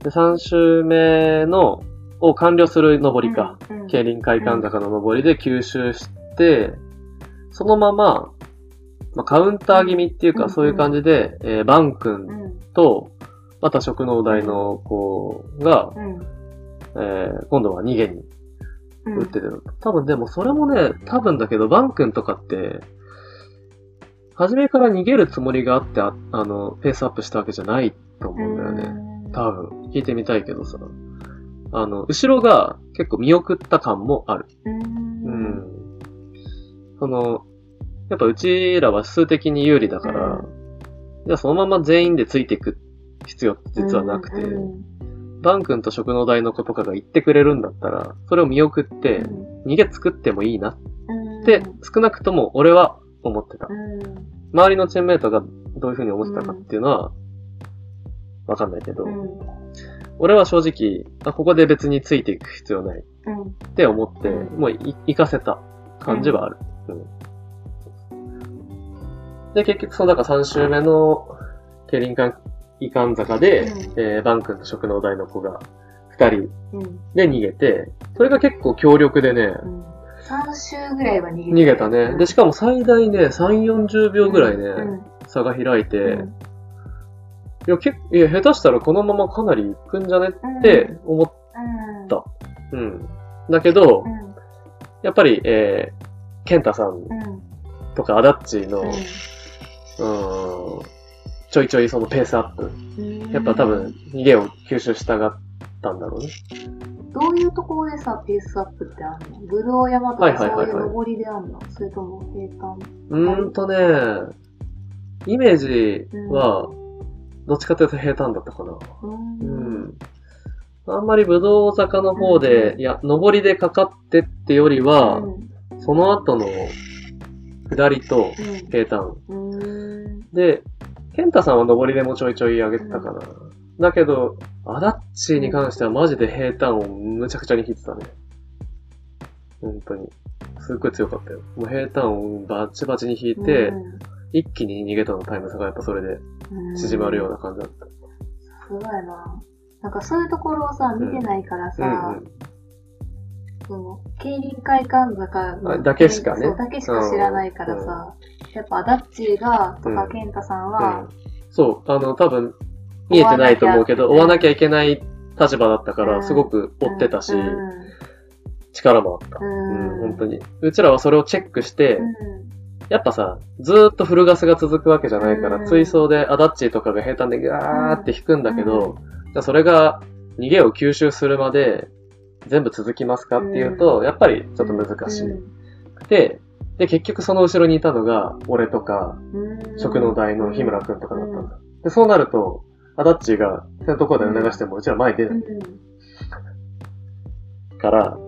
で、3周目の、を完了する登りか。うんうん競輪会館坂の登りで吸収して、そのまま、まあ、カウンター気味っていうか、うんそういう感じで、えーバン君うんと、また食農大の子が、うんえー今度は逃げにうん打ってる。多分でもそれもね、多分だけど、バン君とかって、初めから逃げるつもりがあって、ああの、ペースアップしたわけじゃないと思うんだよね。うん多分。聞いてみたいけどさ。あの、後ろが結構見送った感もある。うん。うん。その、やっぱうちらは数的に有利だから、うじゃあそのまま全員でついていく必要って実はなくて、うんバン君と食農大の子とかが言ってくれるんだったら、それを見送って、逃げ作ってもいいなうん。って、少なくとも俺は思ってた。うん。周りのチームメイトがどういう風に思ってたかっていうのは、わかんないけど、うん俺は正直、あ、ここで別についていく必要ない。うん。って思って、うん。もうい行かせた感じはある。うん。で、結局、その、だから3周目の、競輪館、遺憾坂で、うん。えーバン君と食農大の子が2人うん。で逃げて、それが結構強力でね、うん。3周ぐらいは逃げて逃げたね。で、しかも最大ね、3、40秒ぐらいね、うん。差が開いて、うんいや、結構、いや、下手したらこのままかなり行くんじゃねって思っうん。たうん。だけどう、ん。やっぱり、えー、ケンタさんうん。とかアダッチの、ううーん、ちょいちょいそのペースアップ。ん。やっぱ多分、逃げを吸収したがったんだろうね。どういうところでさ、ペースアップってあるの？ぶどう山とはいかそうはいう登りであるの？それとも平坦？うーんとね、イメージは、どっちかというと平坦だったかな。ううんん。あんまりぶどう坂の方で、うんいや、登りでかかってってよりは、その後の下りと平坦。で、ケンタさんは登りでもちょいちょい上げてたかな。だけど、アダッチに関してはマジで平坦をむちゃくちゃに引いてたね。本当に。すっごい強かったよ。もう平坦をバチバチに引いて、一気に逃げたのタイム差がやっぱそれでうん縮まるような感じだった。すごいな。なんかそういうところをさ、見てないからさ、うんうん。その、競輪会館坂だけしかねだけしか知らないからさ、やっぱアダッチーが、とか、うんケンタさんうはん、そう、あの、多分、見えてないと思うけど、追追わなきゃいけない立場だったから、うんすごく追ってたし、うん力もあった。ううん、ん。本当に。うちらはそれをチェックして、うんやっぱさ、ずーっとフルガスが続くわけじゃないから、うん。追走でアダッチーとかが平坦でガーって引くんだけど、じゃあそれが逃げを吸収するまで全部続きますかっていうと、やっぱりちょっと難しい。で、で、結局その後ろにいたのが、俺とか、うん。食の大の日村くんとかだったんだ。で、そうなると、アダッチーが先頭交代を流してもうちら前に出うなん。いから、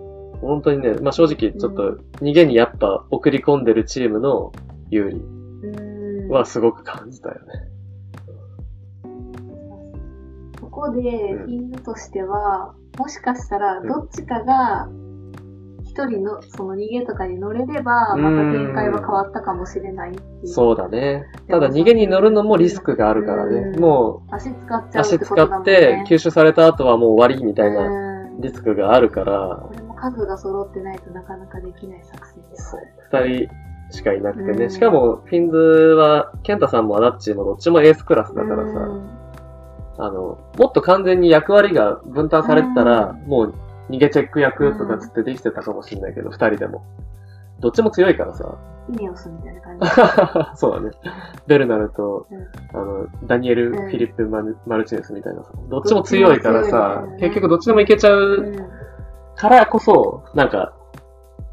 本当にね、まあ正直ちょっと逃げにやっぱ送り込んでるチームの有利うんはすごく感じたよね。ここで、フィングとしては、もしかしたら、どっちかが、一人の、その逃げとかに乗れれば、また展開は変わったかもしれない。そうだね。ただ逃げに乗るのもリスクがあるからね。うんも足使っうちゃうって足使ってね。吸収された後はもう終わりみたいなうんリスクがあるから、数が揃ってないとなかなかできない作戦です。そう二人しかいなくてね。うんしかも、フィンズは、ケンタさんもアダッチーもどっちもエースクラスだからさ、あの、もっと完全に役割が分担されてたら、もう逃げチェック役とかつってできてたかもしれないけど、二人でも。どっちも強いからさ。イネオスみたいな感じ。そうだね。ベルナルと、うんあの、ダニエル・うんフィリップマル・マルチネスみたいなさ。どっちも強いからどさね、結局どっちでもいけちゃううんからこそ、なんか、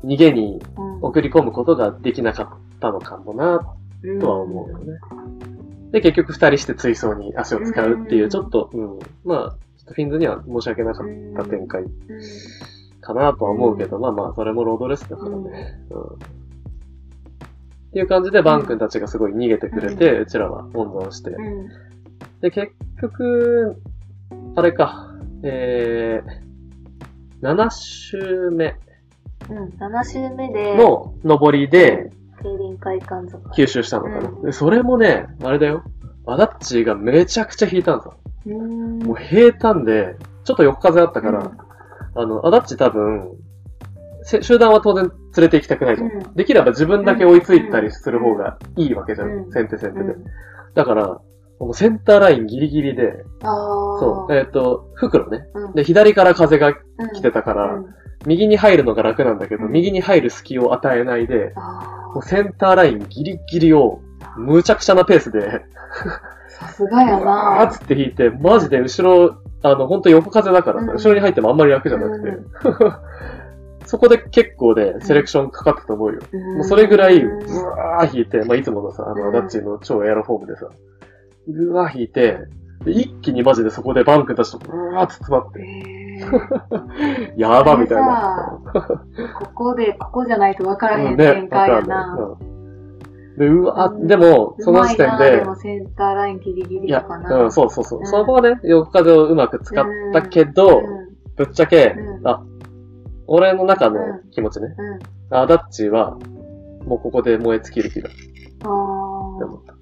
逃げにうん送り込むことができなかったのかもな、とは思うよね。で、結局二人して追走に足を使うっていうう、んちょっと、うん、まあ、フィンズには申し訳なかった展開うんかなとは思うけど、まあまあ、それもロードレスだからね。うん。っていう感じで、バン君たちがすごい逃げてくれて、うちらは温存して。うんで、結局、あれか、えー、7周目うん、7周目で、の上りで競輪会館坂。吸収したのかな。うんでそれもね、あれだよ。アダッチがめちゃくちゃ引いたんですよ。うーん。もう平坦で、ちょっと横風あったから、うんあの、アダッチ多分、せ集団は当然連れて行きたくないと。うんできれば自分だけ追いついたりする方がいいわけじゃん。うん先手先手で。うんだから、このセンターラインギリギリで。そう、えっ、と、袋ね。うん。で、左から風がうん来てたから、うん右に入るのが楽なんだけど、うん右に入る隙を与えないで、あもうセンターラインギリギリを、むちゃくちゃなペースで、あ。さすがやなっつって引いて、マジで後ろ、あの、ほんと横風だからさ、うん後ろに入ってもあんまり楽じゃなくて、う そこで結構ね、セレクションかかったと思うよ。もうそれぐらい、うんブワー引いて、まあ、いつものさ、あの、ダッチの超エアロフォームでさ、ブワー引いて、で一気にマジでそこでバンク出して、ブワーって詰まって、やばみたいな。ここで、ここじゃないと分からへうん展開やな。んないうんで、うわ、うんでも、その時点でで、もセンターラインギリギリとか、な。うん、そうそうそう。うんそこはね、横風をうまく使ったけど、うんぶっちゃけ、うんあ、俺の中のうん気持ちね。うん。アダッチは、もうここで燃え尽きる気だってあ思った。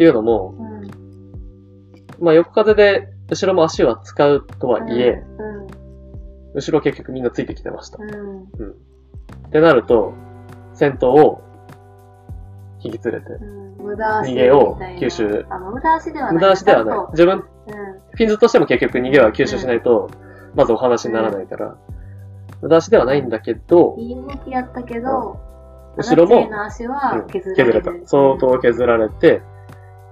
っていうのも、あ。うん。まあ横風で後ろも足は使うとはいえ、うん。後ろ結局みんなついてきてました。うん。ってなると、先頭を引き連れて、逃げを吸収。無駄足ではない。無駄足ではない。自分、うん。フィンズとしても結局逃げは吸収しないと、まずお話にならないから、無駄足ではないんだけど、いい動きやったけど、後ろも。削れた。相当削られて、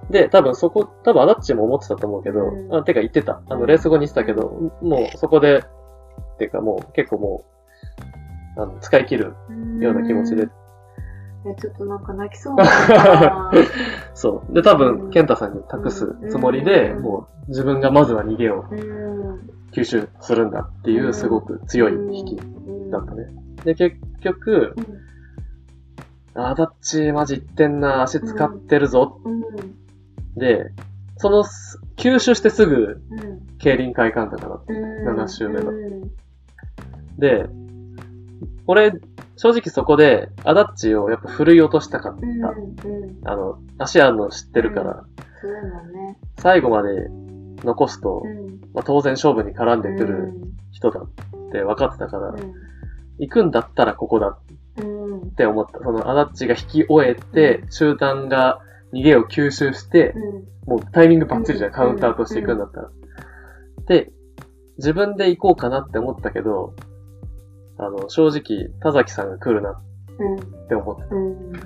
で、多分そこ、多分アダッチも思ってたと思うけど、うん。あてか言ってた。あの、レース後に言ってたけど、もうそこで、っていうかもう結構もう、あの使い切るような気持ちで。うん。え、ちょっとなんか泣きそうにな。そう。で、多う分、ん。ケンタさんに託すつもりで、うん。もう自分がまずは逃げをう。ん。吸収するんだっていう、すごく強い引きだったね。で、結局、アダッチマジ言ってんな、足使ってるぞ。うん。で、そのす、吸収してすぐ、うん。競輪会館だから。うん。7周目のうん。で、俺、正直そこで、アダッチをやっぱ振るい落としたかった。あの、足あるの知ってるから。最後まで残すと、うん。まあ、当然勝負に絡んでくうるん人だって分かってたから、うん。行くんだったらここだうん。って思った。そのアダッチが引き終えて、集団が逃げを吸収して、もうタイミングバッチリじゃん、うんカウンターとしていくんだったら。で、自分で行こうかなって思ったけど、あの、正直、田崎さんが来るなって思ってうん。うん。た。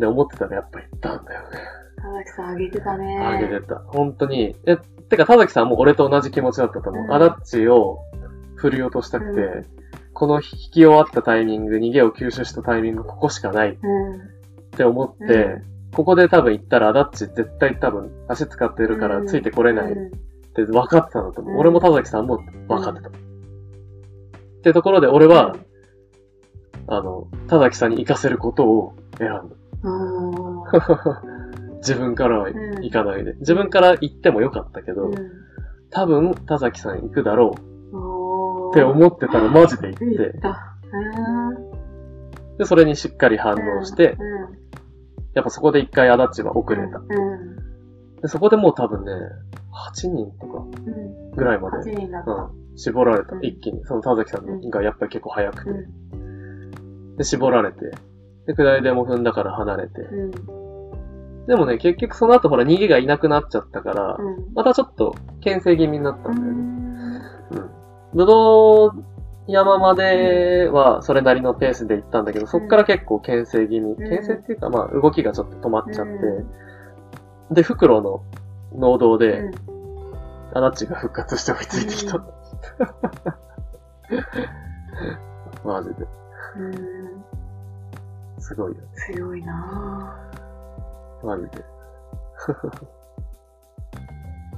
で、思ってたらやっぱ行ったんだよね。田崎さんあげてたね。あげてた。本当に。え、てか田崎さんも俺と同じ気持ちだったと思う。うんアダッチを振り落としたくて、うこの引き終わったタイミング、逃げを吸収したタイミング、ここしかないっうん。て思って、うここで多分行ったらアダッチ絶対多分足使ってるからうんついてこれないっうんて分かってたんだと思う。うん俺も田崎さんも分かってた。ってところで俺は、あの、田崎さんに行かせることを選んだ。うん。自分からは行かないで。自分から行ってもよかったけど、多分田崎さん行くだろうっって思ってたらマジで行っ行て。で、それにしっかり反応して、うん。やっぱそこで一回アダッチは遅れた。うん。でそこでもう多分ね、8人とかうん。ぐらいま8で。うん、絞られたう。ん一気に。その田崎さんがやっぱり結構早くて。うん。で、絞られて。で、下りでも踏んだから離れて。うん。でもね、結局その後ほら逃げがいなくなっちゃったから、うん。またちょっと牽制気味になったうんだよね。ん。うん。ぶどう山まではそれなりのペースで行ったんだけど、そっから結構牽制気味。ん牽制っていうかまあ動きがちょっと止まっちゃって。うで、袋の農道で、うんアダッチが復活して追いついてきた。うん マジで。うん。すごいよ。強いなマジで。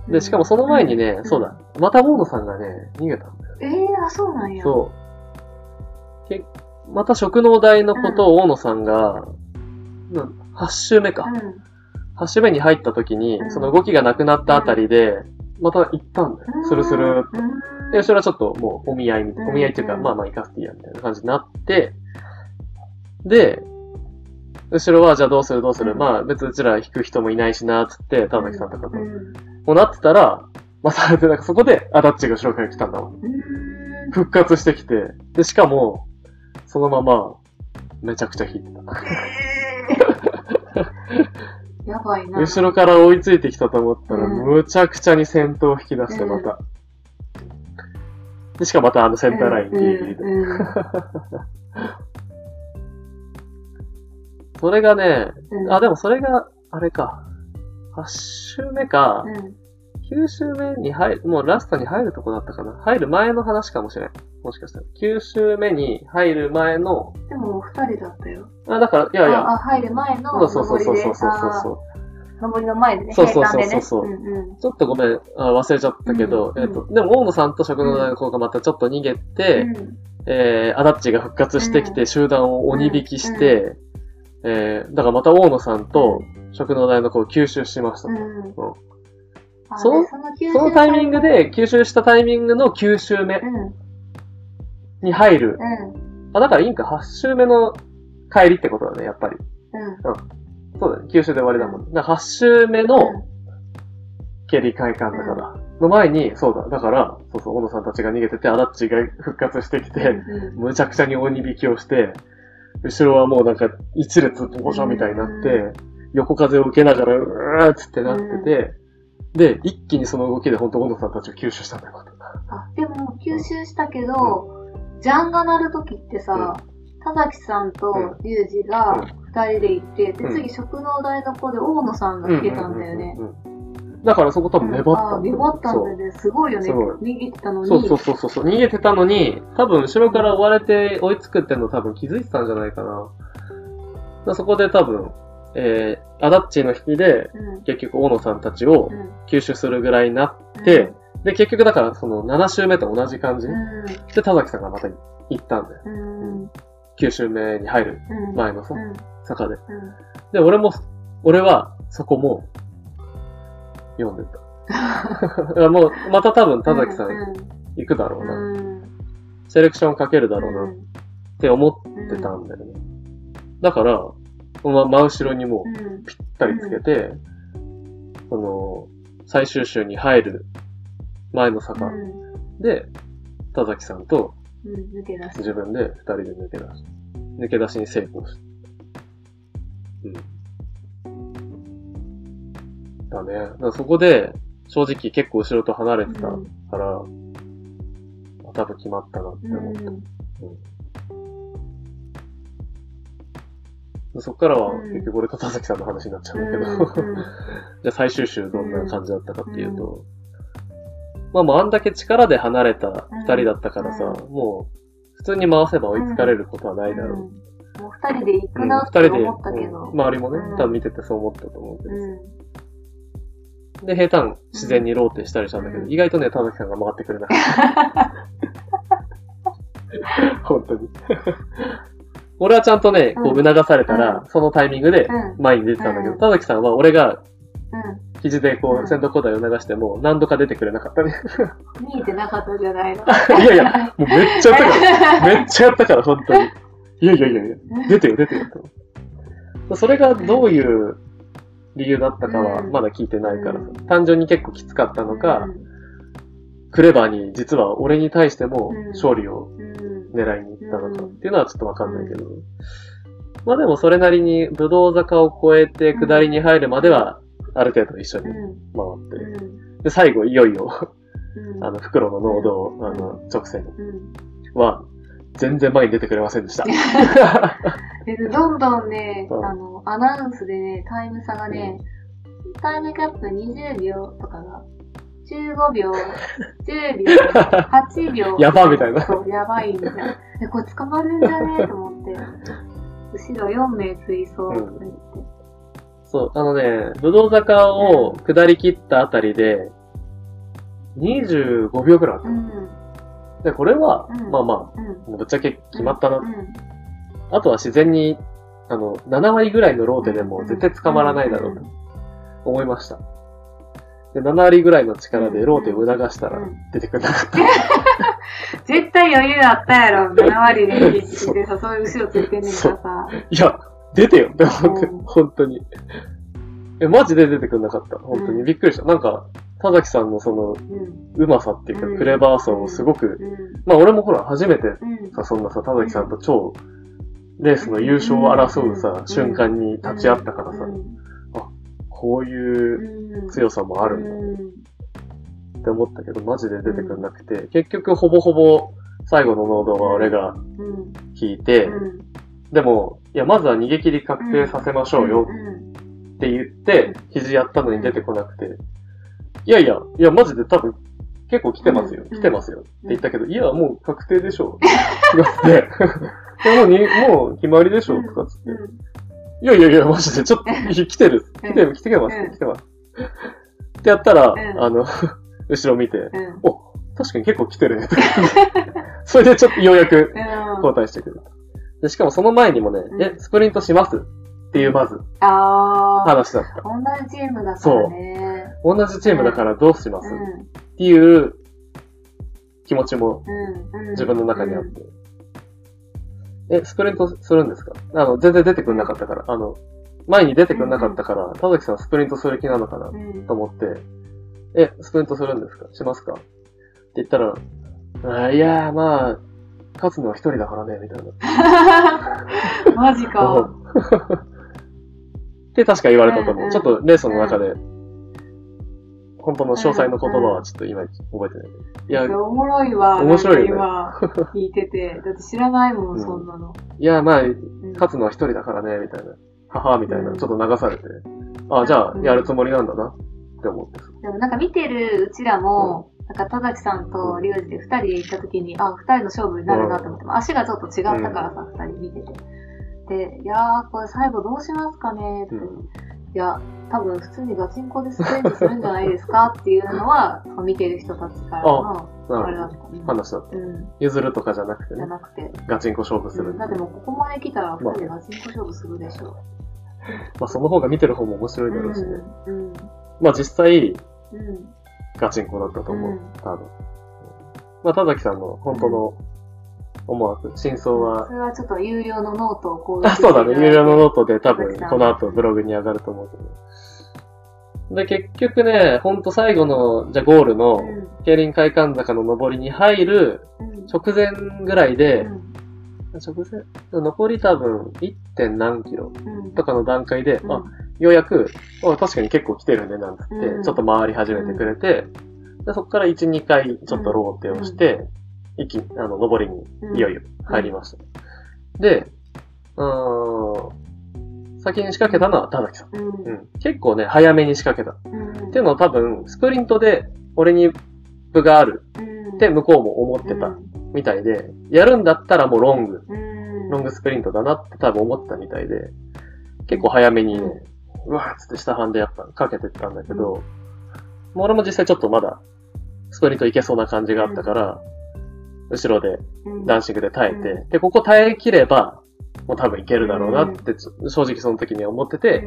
ぁ で、しかもその前にね、んそうだ、またモードさんがね、逃げた。ええー、あ、そうなんや。そう。けまた食農大のことを大野さんが、うん、8周目か。うん。8周目に入った時に、うんその動きがなくなったあたりで、また行ったんだよ。スルスルっと。うん。で、それはちょっともうお見合いみたいな、うんお見合いっていうか、うんまあまあ行かせていいや、みたいな感じになって、で、後ろはじゃあどうするどうする、うんまあ別にうちら引く人もいないしな、つって、田崎さんとかと。うん。もうなってたら、また、でなんかそこで、あ、ダッチが後ろから来たんだわ。うん。復活してきて、で、しかも、そのまま、めちゃくちゃ引いてた。やばいな。後ろから追いついてきたと思ったら、うんむちゃくちゃに先頭を引き出して、また。で、しかもまたあのセンターラインギリギリで。それがね、うんあ、でもそれが、あれか。8周目か、うん9周目に入る、もうラストに入るとこだったかな？入る前の話かもしれん。もしかしたら。9周目に入る前の、でも二人だったよ。あ、だから、いやいや、あ、あ入る前のそうそうそうそうそうそうあそー上りの前でね、そうそうそう。そうそううんうんう。ちょっとごめん、あ忘れちゃったけど、うんえっと、でも大野さんと食の大の子がまたちょっと逃げて、うんえー、アダッチが復活してきうて、集団を鬼引きして、えー、だからまた大野さんと食の大の子を吸収しました。うんあそのでそのタイミングで、吸収したタイミングの9周目うん、うん、に入る。うん、あ、だからいいんか、8周目の帰りってことだね、やっぱり。うん。そうだね、9周で終わりだもんね。だから8周目の蹴り快感だから。の前に、そうだ、だから、そうそう、小野さんたちが逃げてて、アダッチが復活してきて、うんむちゃくちゃに鬼引きをして、後ろはもうなんか一列ポコみたいになって、横風を受けながら、うーっつってなってて、で、一気にその動きで本当小野さんたちを吸収したんだよ。あ、でも、吸収したけど、ジャンが鳴るときってさ、田崎さんとリュウジが二人で行って、で、うん。次、食能大の子で大野さんが来てたんだよね。うん。うん。うん。うん。だからそこ多分粘った。あん粘ったんだよね。すごいよね。逃げてたのに。そうそうそうそう。逃げてたのに、多分後ろから追われて追いつくっての多分気づいてたんじゃないかな。そこで多分、えー、アダッチの引きで、うん。結局大野さんたちをうん。吸収するぐらいになって、で、結局だからその7周目と同じ感じ、うん。で、田崎さんがまた行ったんだよ。うん。うん。9周目に入るうん。前のさう、ん。坂で。うん。で、俺も、俺はそこも読んでた。もう、また多分田崎さん行くだろうな。うん。セレクションかけるだろうなっうん。て思ってたんだよね。だから、ま、真後ろにもううん。ぴったりつけて、その、最終週に入る前の坂うん。で、田崎さんと。自分で二人で抜け出し、抜け出しに成功した。うん。だね。だからそこで、正直結構後ろと離れてたうんから、あ多分決まったなって思った。うんそっからはうん。結局俺と田崎さんの話になっちゃうんだけど、うん じゃあ最終週どんな感じだったかっていうと、まあもうあんだけ力で離れた二人だったからさ、うもう普通に回せば追いつかれることはないだろう。うん。もう二人で行くうんなって二人で、思ったけど。うん。周りもね、うん。多分見ててそう思ったと思うけど、うん。で、平坦自然にローテしたりしたんだけど、うん。意外とね、田崎さんが回ってくれなかった。本当に。俺はちゃんとね、こう促されたら、うそのタイミングでうん。前に出てたんだけど、うん。田崎さんは俺がうん。肘でこう先頭交代を促しても何度か出てくれなかったね。見えてなかったじゃないの。いやいや、もうめっちゃやったから、めっちゃやったから、本当に。いやいやいやいや、出てよ、出てよと。それがどういう理由だったかはうん。まだ聞いてないからさ。うん。単純に結構きつかったのか、うん。クレバーに実は俺に対してもうん。勝利をうん狙いに行ったのかうんっていうのはちょっとわかんないけど。まあでもそれなりに武道坂を越えて下りに入るまではある程度一緒に回うん。って。うん。で、最後いよいよ、うん。あの、袋の濃度、うん。あの、直線。うん。は全然前に出てくれませんでした。でどんどんね、うん。あの、アナウンスでね、タイム差がね、タイムキャップ20秒とかが、15秒、10秒、8秒。やばみたいなそう、やばいみたいな。え、これ捕まるんじゃねえと思って。後ろ4名追走とか言って。そう、あのね、武道坂を下り切ったあたりで、25秒くらいあったの。うん。で、これは、うんまあまうん。あ、ぶっちゃけ決まったな。うん。あとは自然に、あの、7割ぐらいのローテでも絶対捕まらないだろうと思いました。で、7割ぐらいの力でローテを促したらうん出てくれなかった。絶対余裕あったやろ。7割で必死でさ、そういう後ろついてんねんからさ。いや、出てよって思ってうん、本当に。え、マジで出てくんなかった？本当にうんびっくりした。なんか、田崎さんのその、うまさっていうか、うんクレバーさをすごく、うん。まあ俺もほら、初めてうん。さ、そんなさ、田崎さんと超、レースの優勝を争うさう、ん瞬間に立ち会ったからさう、んこういううん。強さもあるんだ。うん。って思ったけど、マジで出てくんなくて、結局ほぼほぼ最後のノードは俺がうん。引いて、うんでも、いや、まずは逃げ切り確定させましょうよん。って言って、肘やったのに出てこなくて、いやいや、いや、マジで多分、結構来てますよ、うん。来てますよ。って言ったけど、いや、もう確定でしょ。とかって、いや、もうに、もう決まりでしょ、とかつって。うんいやいやいや、マジで、ちょっと、来てる。来てる、来てますうん、来てます。ってやったら、んあの、後ろ見て、うん。お、確かに結構来てるね。それでちょっとようやくうん交代してくれた。で、しかもその前にもね、うんえ、スプリントしますっていうまずああ。話だった。同じチームだからね。同じチームだからどうします、っうん。ていう気持ちも。自分の中にあって。え、スプリントするんですか？あの、全然出てくんなかったから、あの、前に出てくんなかったから、田崎さんスプリントする気なのかな？うん。と思って、え、スプリントするんですか？しますか？って言ったら、あいやー、まあ、勝つのは一人だからね、みたいな。マジか。って確か言われたと思う。ちょっとレースの中で、本当の詳細の言葉はちょっと今覚えてない。いや、それおもろいわ。面白いよね聞いてて。だって知らないも、うんんそんなの。いや、まあ、うん勝つのは一人だからね、みたいな。母みたいな、うんちょっと流されて。あ、じゃあう、んやるつもりなんだな、って思って。でもなんか見てるうちらも、なんか田崎さんとリュウジで二人で行った時に、あ、二人の勝負になるなと思って、足がちょっと違ったからさ、二人見てて。で、いやー、これ最後どうしますかねって、うんいや、多分普通にガチンコでスプリントするんじゃないですかっていうのは、見てる人たちからの、あれだった。ほど。話だった。うん。譲るとかじゃなくてね、じゃなくて。ガチンコ勝負する。だってもうここまで来たら二人でガチンコ勝負するでしょ。まあ、その方が見てる方も面白いだろうしね。うん。まあ、実際、うん。ガチンコだったと思う。うん多分。まあ、田崎さんの本当の思惑、真相はそ、れはちょっと有料のノートをこう。あ、そうだね。有料のノートで多分この後ブログに上がると思うけど。で、結局ね、ほんと最後の、じゃあゴールの、うん。競輪会館坂の上りに入るうん。直前ぐらいで、うん直前？残り多分 1. 点何キロうんとかの段階で、うんあ、ようやく、あ確かに結構来てるね、なんつって、うんちょっと回り始めてくれて、でそこから1、2回ちょっとローテをして、一気に、あの、上りにいよいよ入りました。で、うーん、先に仕掛けたのは田崎さん。うん。うん。結構ね、早めに仕掛けた。うん。っていうのは多分、スプリントで俺に部があるって向こうも思ってたみたいで、やるんだったらもうロング、うん。ロングスプリントだなって多分思ってたみたいで、結構早めにね、うわーっつって下半でやっぱかけてったんだけど、もう俺も実際ちょっとまだ、スプリントいけそうな感じがあったから、後ろでうん。ダンシングで耐えて、うで、ここ耐えきれば、もう多分いけるだろうなって、正直その時には思ってて、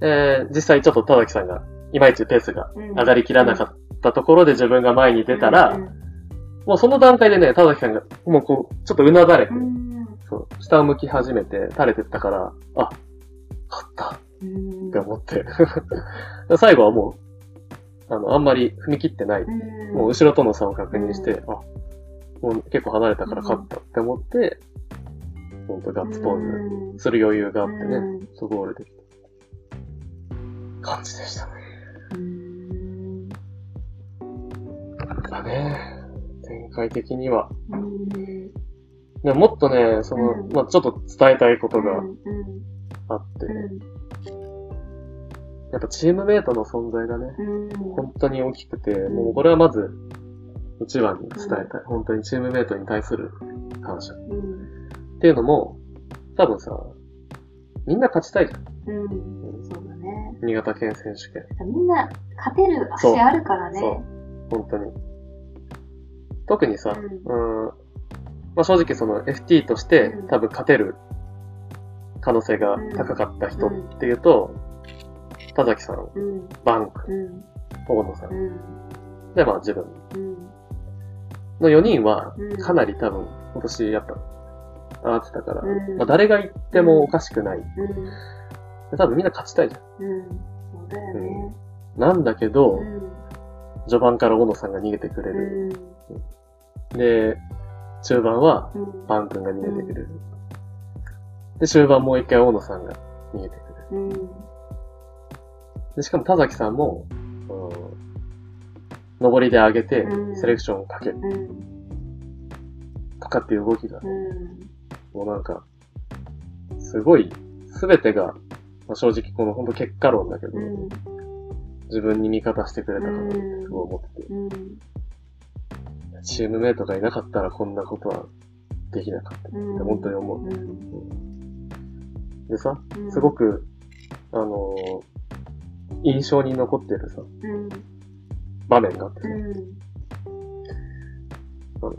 えー実際ちょっと田崎さんが、いまいちペースがうん、上がりきらなかったところで自分が前に出たら、うんもうその段階でね、田崎さんが、もうこう、ちょっとうなだれて、うん。そう、下を向き始めて、垂れてったから、あ、勝ったうん。って思って。最後はもう、あの、あんまり踏み切ってない。うんもう後ろとの差を確認して、あ、もう結構離れたから勝ったって思って、ほんとガッツポーズする余裕があってね、うんそうゴールできた感じでしたね。うん。だね。展開的には。うん。でももっとね、その、うんまあちょっと伝えたいことがうん。あって、うん。やっぱチームメイトの存在がね、うん。本当に大きくて、んもうこれはまず一番に伝えたい。本当にチームメイトに対する感謝。っうん。ていうのも、多分さ、みんな勝ちたいじゃん。うん。そうだね。新潟県選手権。みんな勝てる足あるからね。そう。本当に。特にさ、ううん、まあ正直その FT としてうん多分勝てる可能性が高かった人っていうと、田崎さん、うん。バンク、うん。大野さん、うん。で、まあ自分うん。の4人はうんかなり多分今年やっぱ上がってたから、うんまあ、誰が行ってもおかしくない。うん。多分みんな勝ちたいじゃうん。そうだよね。ん。なんだけど、うん。序盤から小野さんが逃げてくれうる。ん。で、中盤はうん。バン君が逃げてくれる。で、終盤もう一回大野さんが逃げてくれる。うん。で、しかも田崎さんも、うん、上りで上げてう、んセレクションをかけるうん。とかっていう動きが、うん。もうなんか、すごい、すべてが、まあ、正直この本当結果論だけど、うん。自分に味方してくれたかなってうんすごい思ってて、うん。チームメイトがいなかったらこんなことはできなかったってうん。本当に思う。うん。でさ、うんすご。く、あのー印象に残ってるさ、うん。場面があってさ、うん。あのね、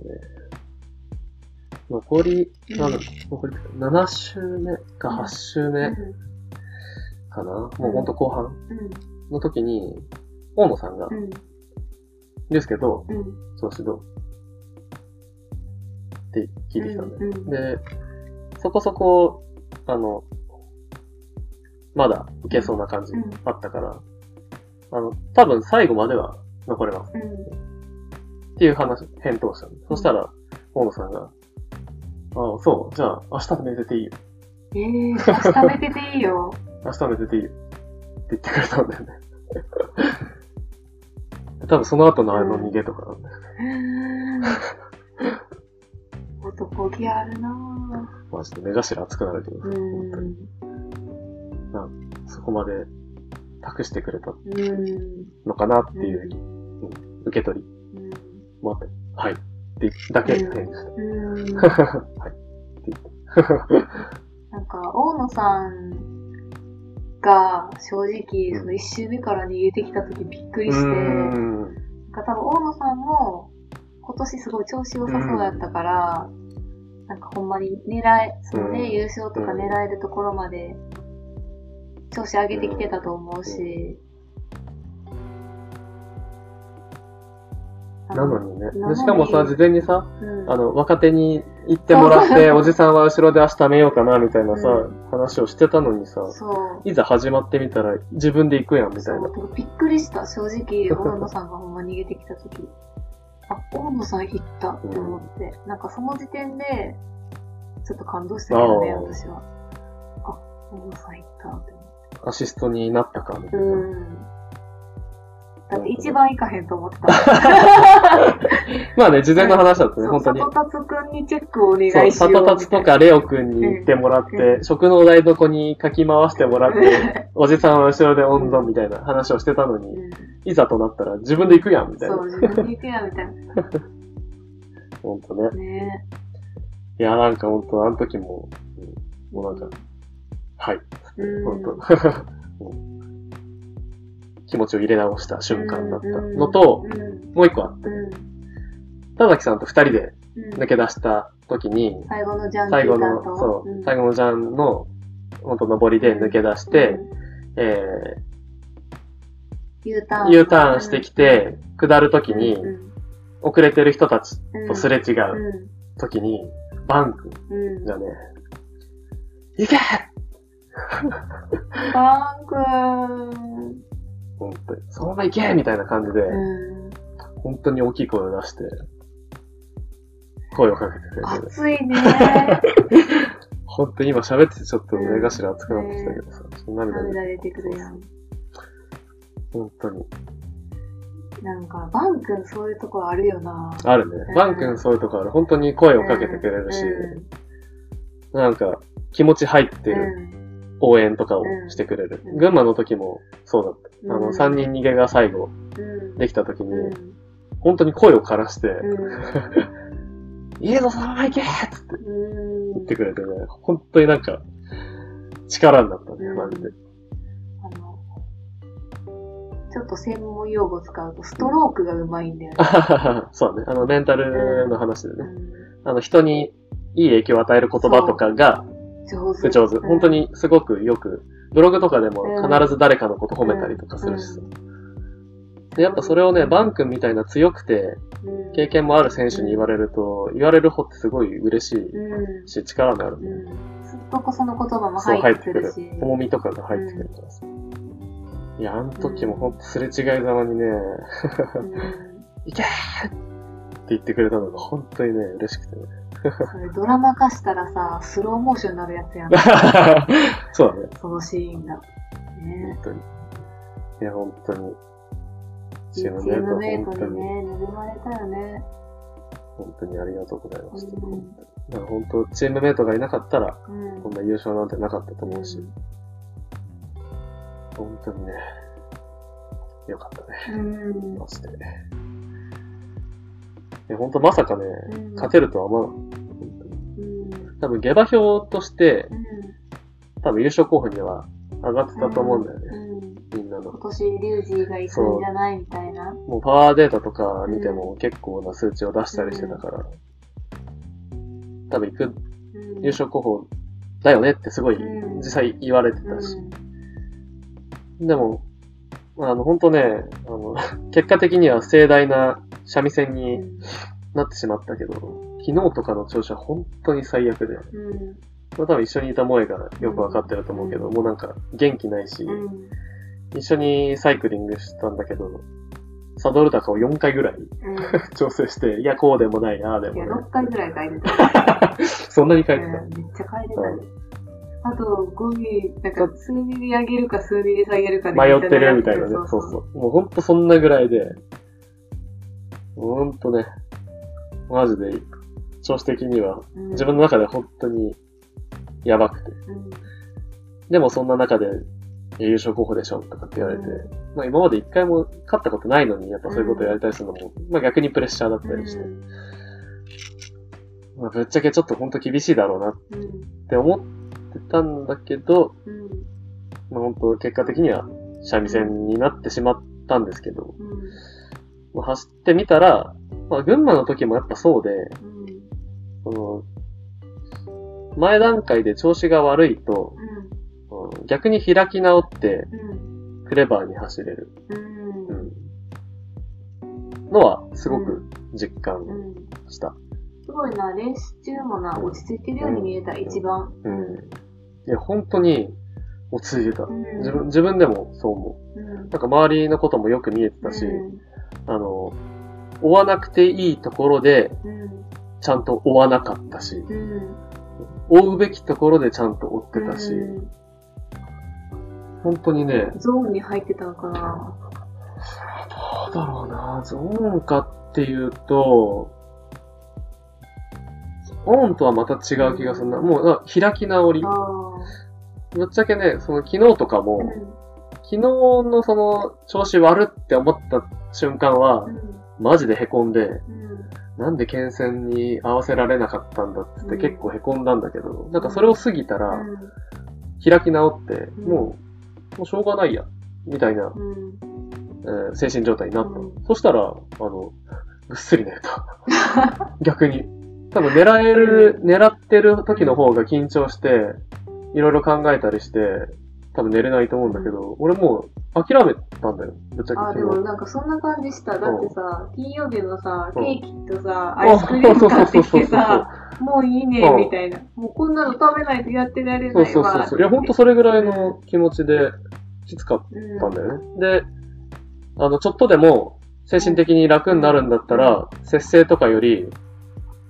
残り、なんだ残り、7周目か8周目かな、もうほんと後半うん。の時に、大野さんが、うん。ですけど、うん。調子どうって聞いてきたんだよ。うん。で、そこそこ、あの、まだいけそうな感じうんあったから、あの、多分最後までは残れます。うん。っていう話、返答したの。そしたら、大野さんが、ああ、そう、じゃあ、明日寝てていいよ。ええー、明日寝てていいよ。明日寝てていいよ。って言ってくれたんだよね。多分その後のあの逃げとかなんだよね。男気あるなぁ。マジで目頭熱くなるけど、う本当に。ん。そこまで託してくれたうん。のかなっていう受け取り、うん。待って、はい。ってだけ返事した。うん。はい。って言って。なんか、大野さんが正直、その一周目から逃げてきた時びっくりして、なんん。か多分大野さんも今年すごい調子良さそうやったから、なんかほんまに狙え、そのね、うん優勝とか狙えるところまで調子上げてきてたと思うし、なのにね。でしかもさ、事前にさ、うん、あの、若手に行ってもらって、おじさんは後ろで明日寝ようかな、みたいなさ、う話をしてたのにさ。いざ始まってみたら自分で行くやん、みたいな。びっくりした、正直、大野さんがほんま逃げてきたとき。あ、大野さん行ったって思って、なんかその時点で、ちょっと感動したけどね、私は。あ、大野さん行ったって思って。アシストになったか、みたいな。うん。だって一番行かへんと思ってた。まあね、事前の話だとね、そう本当に。里達くんにチェックをお願いしそう、よう。里達とかレオくんに行ってもらって、う食の台所にかき回してもらって、おじさんは後ろで温存みたいな話をしてたのに、うんいざとなったら自分で行くやん、みたいなそう、。自分で行くや、みたいほんとね。な。ねいや、なんかほんと、あの時も、うんもうなんか、はい、うん。気持ちを入れ直した瞬間だったのと、もう一個あって、うん田崎さんと二人でうん。抜け出した時に、最後のジャン最後の、そう、ん。最後のジャンの、ほんと上りで抜け出して、え U ターン。ー、U ターンしてきて、下る時に、うん遅れてる人たちうんとすれ違ううん。時に、バンクうん。がね、行け！バンクーほんとに、そのまま行けみたいな感じで、うん。本当に大きい声を出して、声をかけてくれて、暑いね。本当に今喋っててちょっと目頭熱くなってきたけどさ、ちょっと涙出てくるやん。本当に。なんか、バン君そういうとこあるよな。あるねう。んバン君そういうとこある。本当に声をかけてくれるし、うんなんか気持ち入ってうるん応援とかをしてくれる。うん群馬の時もそうだった。あの、うん3人逃げが最後うん。できた時に、うん。本当に声を枯らして、うん。いいぞ、そのまま行けっつってうん。言ってくれてね、本当になんか、力になったね、うんマジで。あの、ちょっと専門用語使うと、ストロークがうまいんだよね。そうだね。あの、メンタルの話でね。うんあの、人にいい影響を与える言葉とかが上手。上手。うん本当にすごくよく、ブログとかでも必ず誰かのこと褒めたりとかするしさ。で、やっぱそれをね、バン君みたいな強くて、うん経験もある選手に言われると、言われる方ってすごい嬉しいうん。し、力がある。うん。すっとこその言葉もそう、入っててくるし。。重みとかが入ってくるからさ。いや、あの時もほんとすれ違いざまにね、うん いけーって言ってくれたのが本当にね、嬉しくてね。それドラマ化したらさ、スローモーションになるやつやん。そうだね。そのシーンが。ね本当に。いや、本当に。チームメイト、に、トにね、恵まれたよね。本当にありがとうございました。うんだから本当、チームメイトがいなかったら、うん。こんな優勝なんてなかったと思うし、本当にね、よかったね。うん。マジで。いや、本当まさかね、うん勝てるとは思わなかった。多分、下馬評として、うん。多分優勝候補には上がってたと思うんだよね。うん。みんなの今。年、リュウジが行くんじゃないみたいな。もうパワーデータとか見ても結構な数値を出したりしてたから、多分行くうん。優勝候補だよねってすごいうん実際言われてたし。でも、あの、本当ね、あの、結果的には盛大な三味線うん。になってしまったけど、昨日とかの調子は本当に最悪で、うん。まあ、多分一緒にいた萌えがよくわかってると思うけど、うんもうなんか元気ないし、うん。一緒にサイクリングしたんだけど、サドル高を4回ぐらいうん。調整して、いや、こうでもない、ああでいや、もない。6回ぐらい書いてた。そんなに書いてた？うんめっちゃ書いてたね。あと、5ミリ、なんか数ミリ上げるか数ミリ下げるかで迷ってるみたいなね。そううそうう。もうほんとそんなぐらいで、ほんとね、マジで、調子的には、うん。自分の中で本当にやばくて。うん。でもそんな中で、優勝候補でしょとかって言われて、まあ今まで一回も勝ったことないのに、やっぱそういうことやりたりするのも、まあ逆にプレッシャーだったりして、まあぶっちゃけちょっと本当厳しいだろうなっうんて思ってたんだけど、うん。まあ本当結果的には三味線になってしまったんですけど、うんまあ、走ってみたら、まあ群馬の時もやっぱそうで、うん。その、前段階で調子が悪いと、うん。逆に開き直ってうん。クレバーに走れる、うん。うん、のはすごく実感うん。した。すごいな、レース中もな、落ち着いてるように見えた、一番。うん。いや、本当に落ち着いてた。うん。自分、自分でもそう思う。なんか周りのこともよく見えてたし、うんあの、追わなくていいところでうんちゃんと追わなかったし、うん追うべきところでちゃんと追ってたし、うん本当にね、ゾーンに入ってたのかな。どうだろうな、ゾーンかっていうと、オンとはまた違う気がするな。もう、あ開き直り。ぶっちゃけね、その昨日とかも、昨日のその調子悪って思った瞬間はう、ん。マジで凹んで、うん。なんで剣戦に合わせられなかったんだっつってうん。結構凹んだんだけど、なんかそれを過ぎたら、うん。開き直って、うん。もう、もうしょうがないや、みたいな、うん。えー精神状態になった。そしたら、あの、ぐっすり寝た。逆に。多分狙える、狙ってる時の方が緊張して、いろいろ考えたりして、多分寝れないと思うんだけど、俺もう諦めたんだよ。ぶっちゃけあ。でもなんかそんな感じした。だってさ、金曜日もさ、うんケーキとさ、アイスクリーム買ってきてさ、もういいねう、んみたいな。もうこんなの食べないとやってられないわ。そうそうそう。いや、ほんとそれぐらいの気持ちできつかったんだよ。よね。で、あの、ちょっとでも精神的に楽になるんだったら、節制とかより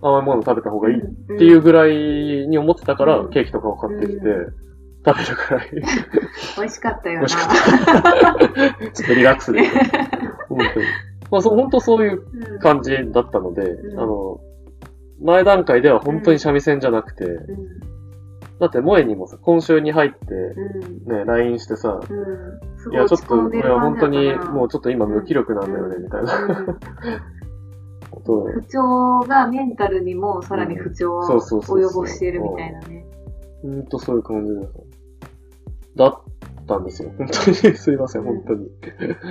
甘いもの食べた方がいいっっていうぐらいに思ってたから、うんケーキとかを買ってきてう、食べるくらい、美味しかったよな。美味しかった。ちょっとリラックスで。きた。本当に。まあ、そう、本当そういううん。感じだったので、うん。あの、前段階では本当に三味線じゃなくて、うん。だって萌えにもさ、今週に入って、うん。ね、LINE してさ、いや、ちょっと、これは本当に、もうちょっと今無気力なんだよね、みたいな。不調がメンタルにもさらに不調を及ぼしているみたいなね。ほんとそういう感じでさ、だったんですよ。本当に、すいません、本当に。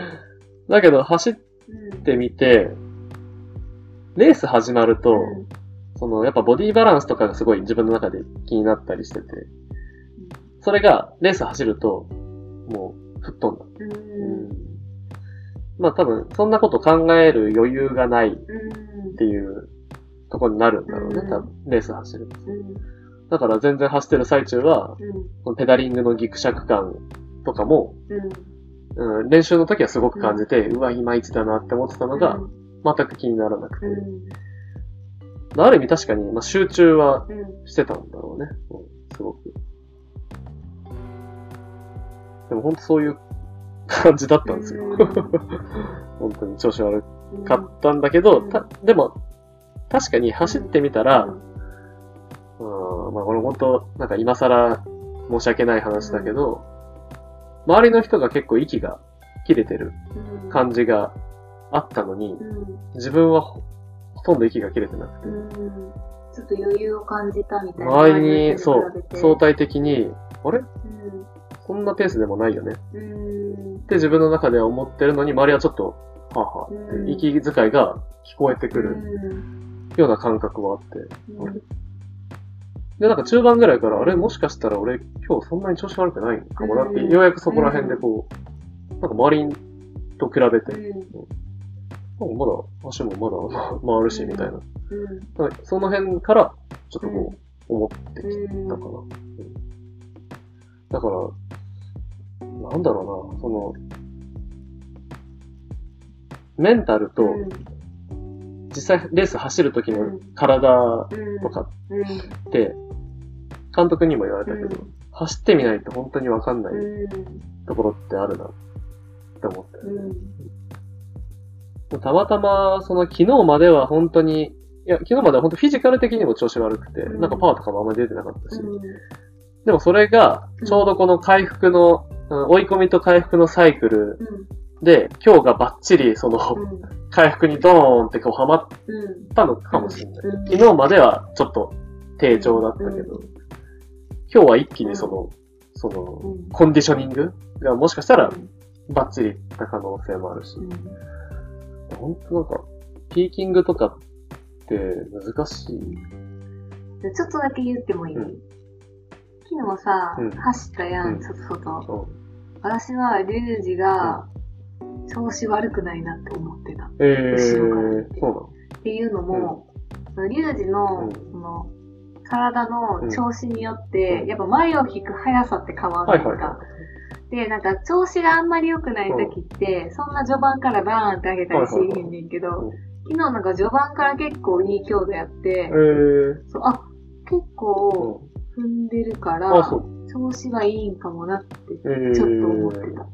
だけど、走っうんてみて、レース始まると、その、やっぱボディバランスとかがすごい自分の中で気になったりしてて、それが、レース走ると、もう、吹っ飛んだ。うんうんまあ多分、そんなこと考える余裕がないっうん。ていうところになるんだろうね、うん多分。レース走る。うん。だから全然走ってる最中は、うん。このペダリングのギクシャク感とかも、うん。うん、練習の時はすごく感じて、うわ、いまいちだなって思ってたのが、うん全く気にならなくて。うん。ある意味確かに、まあ、集中はうん。してたんだろうね。うん、すごく。でも本当そういう感じだったんですよ。うん 本当に調子悪うん。かったんだけど、うんたでも、確かに走ってみたら、まあこれ本当、なんか今更申し訳ない話だけど、周りの人が結構息が切れてるうん感じがあったのに、うん。自分はほほとんど息が切れてなくて、うん。ちょっと余裕を感じたみたいな。周りに、そう相対的に、あれ？うん。こんなペースでもないよねうん。って自分の中では思ってるのに、周りはちょっと、はあはあってうん息遣いが聞こえてくるうん。ような感覚はあって、うんあれで、なんか中盤ぐらいから、あれもしかしたら俺今日そんなに調子悪くないの？かもなって、うんようやくそこら辺でこう、なんか周りと比べて、うん。まだ足もまだ回るし、みたいな。うん。その辺から、ちょっとこう、思ってきうん。たかな。うんだから、なんだろうな、その、メンタルと、実際レース走る時の体うん。とかうん。って、監督にも言われたけど、うん走ってみないと本当にわかんないうん。ところってあるなって思って。うん。たまたま、その昨日までは本当に、いや、昨日までは本当フィジカル的にも調子悪くて、うんなんかパワーとかもあんまり出てなかったし、うん。でもそれが、ちょうどこの回復の、うん追い込みと回復のサイクルで、今日がバッチリその、回復にドーンってこうハマっうん。たのかもしれない。うん昨日まではちょっと低調だったけど、今日は一気にその、その、うん。コンディショニングがもしかしたらバッチリいった可能性もあるし、うん。本当なんか、ピーキングとかって難しい。でちょっとだけ言ってもいい、うん。昨日さ、うん。走ったやん、うん。外外。うん。私は、リュウジが、調子悪くないなって思ってた。っえー、後ろから見て。そうていうのも、そのリュウジの、うん。その、体の調子によって、うんやっぱ前を引く速さって変わ。るんか。はいはいはで、なんか調子があんまり良くない時って、そんな序盤からバーンって上げたりしへんねんけど、はいはいはい昨日なんか序盤から結構いい強度やってい。え、ー、そうあ、結構う踏んでるかん。ら。調子がいいんかもなって、えー、ちょっと思ってた。なる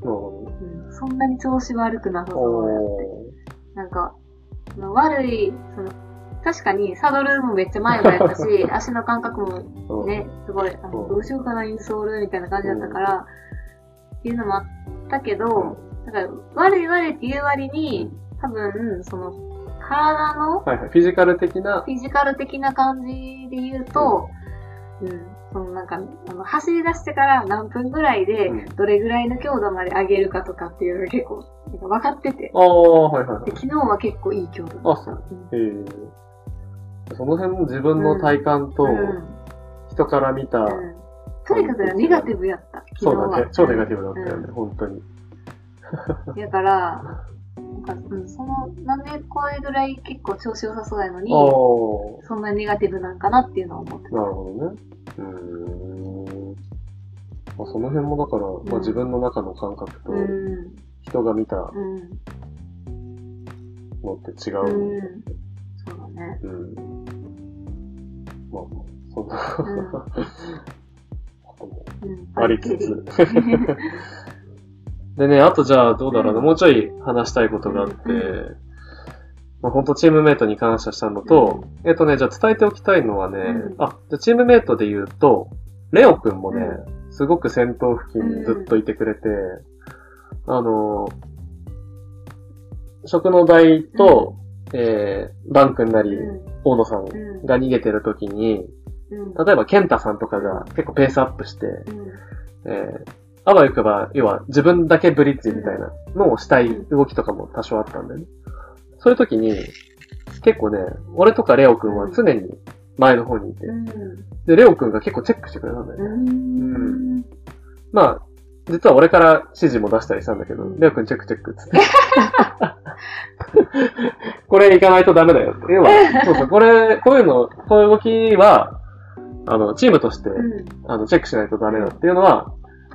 ほどね。うん、そんなに調子悪くなさそうやって。おなんか、その悪い、その、確かにサドルもめっちゃ前もやったし、足の感覚もーね、すごい、あのうんどうしようかな、インソールみたいな感じだったから、っていうのもあったけど、だから悪い悪いっていう割に、多分、その、体のはいはい。フィジカル的な、フィジカル的な感じで言うと、うん、そのなんか、あの走り出してから何分ぐらいでうん、どれぐらいの強度まで上げるかとかっていうのが結構、なんか分かってて。ああ、はいはいはいで、。昨日は結構いい強度だった。あそうえー、その辺も自分の体感と人から見た、うんとにかくネガティブやった。そうだね、超ネガティブだったよね、うん本当に。だから、なんか、うん、その、なんでこれぐらい結構調子良さそうやのに。そんなネガティブなんかなっていうのは思ってた。なるほどね。うーん。まあ、その辺もだから、まうんあ、自分の中の感覚とうん。人が見たうん。のって違うう。ん。ね。うん。まあ、そんな。ありつつうん。でね、あとじゃあどうだろうな、うん。もうちょい話したいことがあって、うまあ本当チームメイトに感謝したのと、えっとね、じゃあ伝えておきたいのはね、うん。あ、じゃあチームメイトで言うと、レオくんもね、うすごく先頭付近にずっといてくれて、あの、食の台と、えー、バン君なり、大野さんうん。が逃げてる時に、うん。例えばケンタさんとかが結構ペースアップして、うん。えー、あわよくば、要は自分だけブリッジみたいなのをしたい動きとかも多少あったんだよね。そういう時に、結構ね、俺とかレオくんは常に前の方にいて、うん。で、レオくんが結構チェックしてくれたんだよね。うん。まあ、実は俺から指示も出したりしたんだけど、うんレオ君チェックチェックっつって。これ行かないとダメだよって。要は、そうそう、これ、こういうの、こういう動きは、あの、チームとして、うん。あの、チェックしないとダメだっていうのは、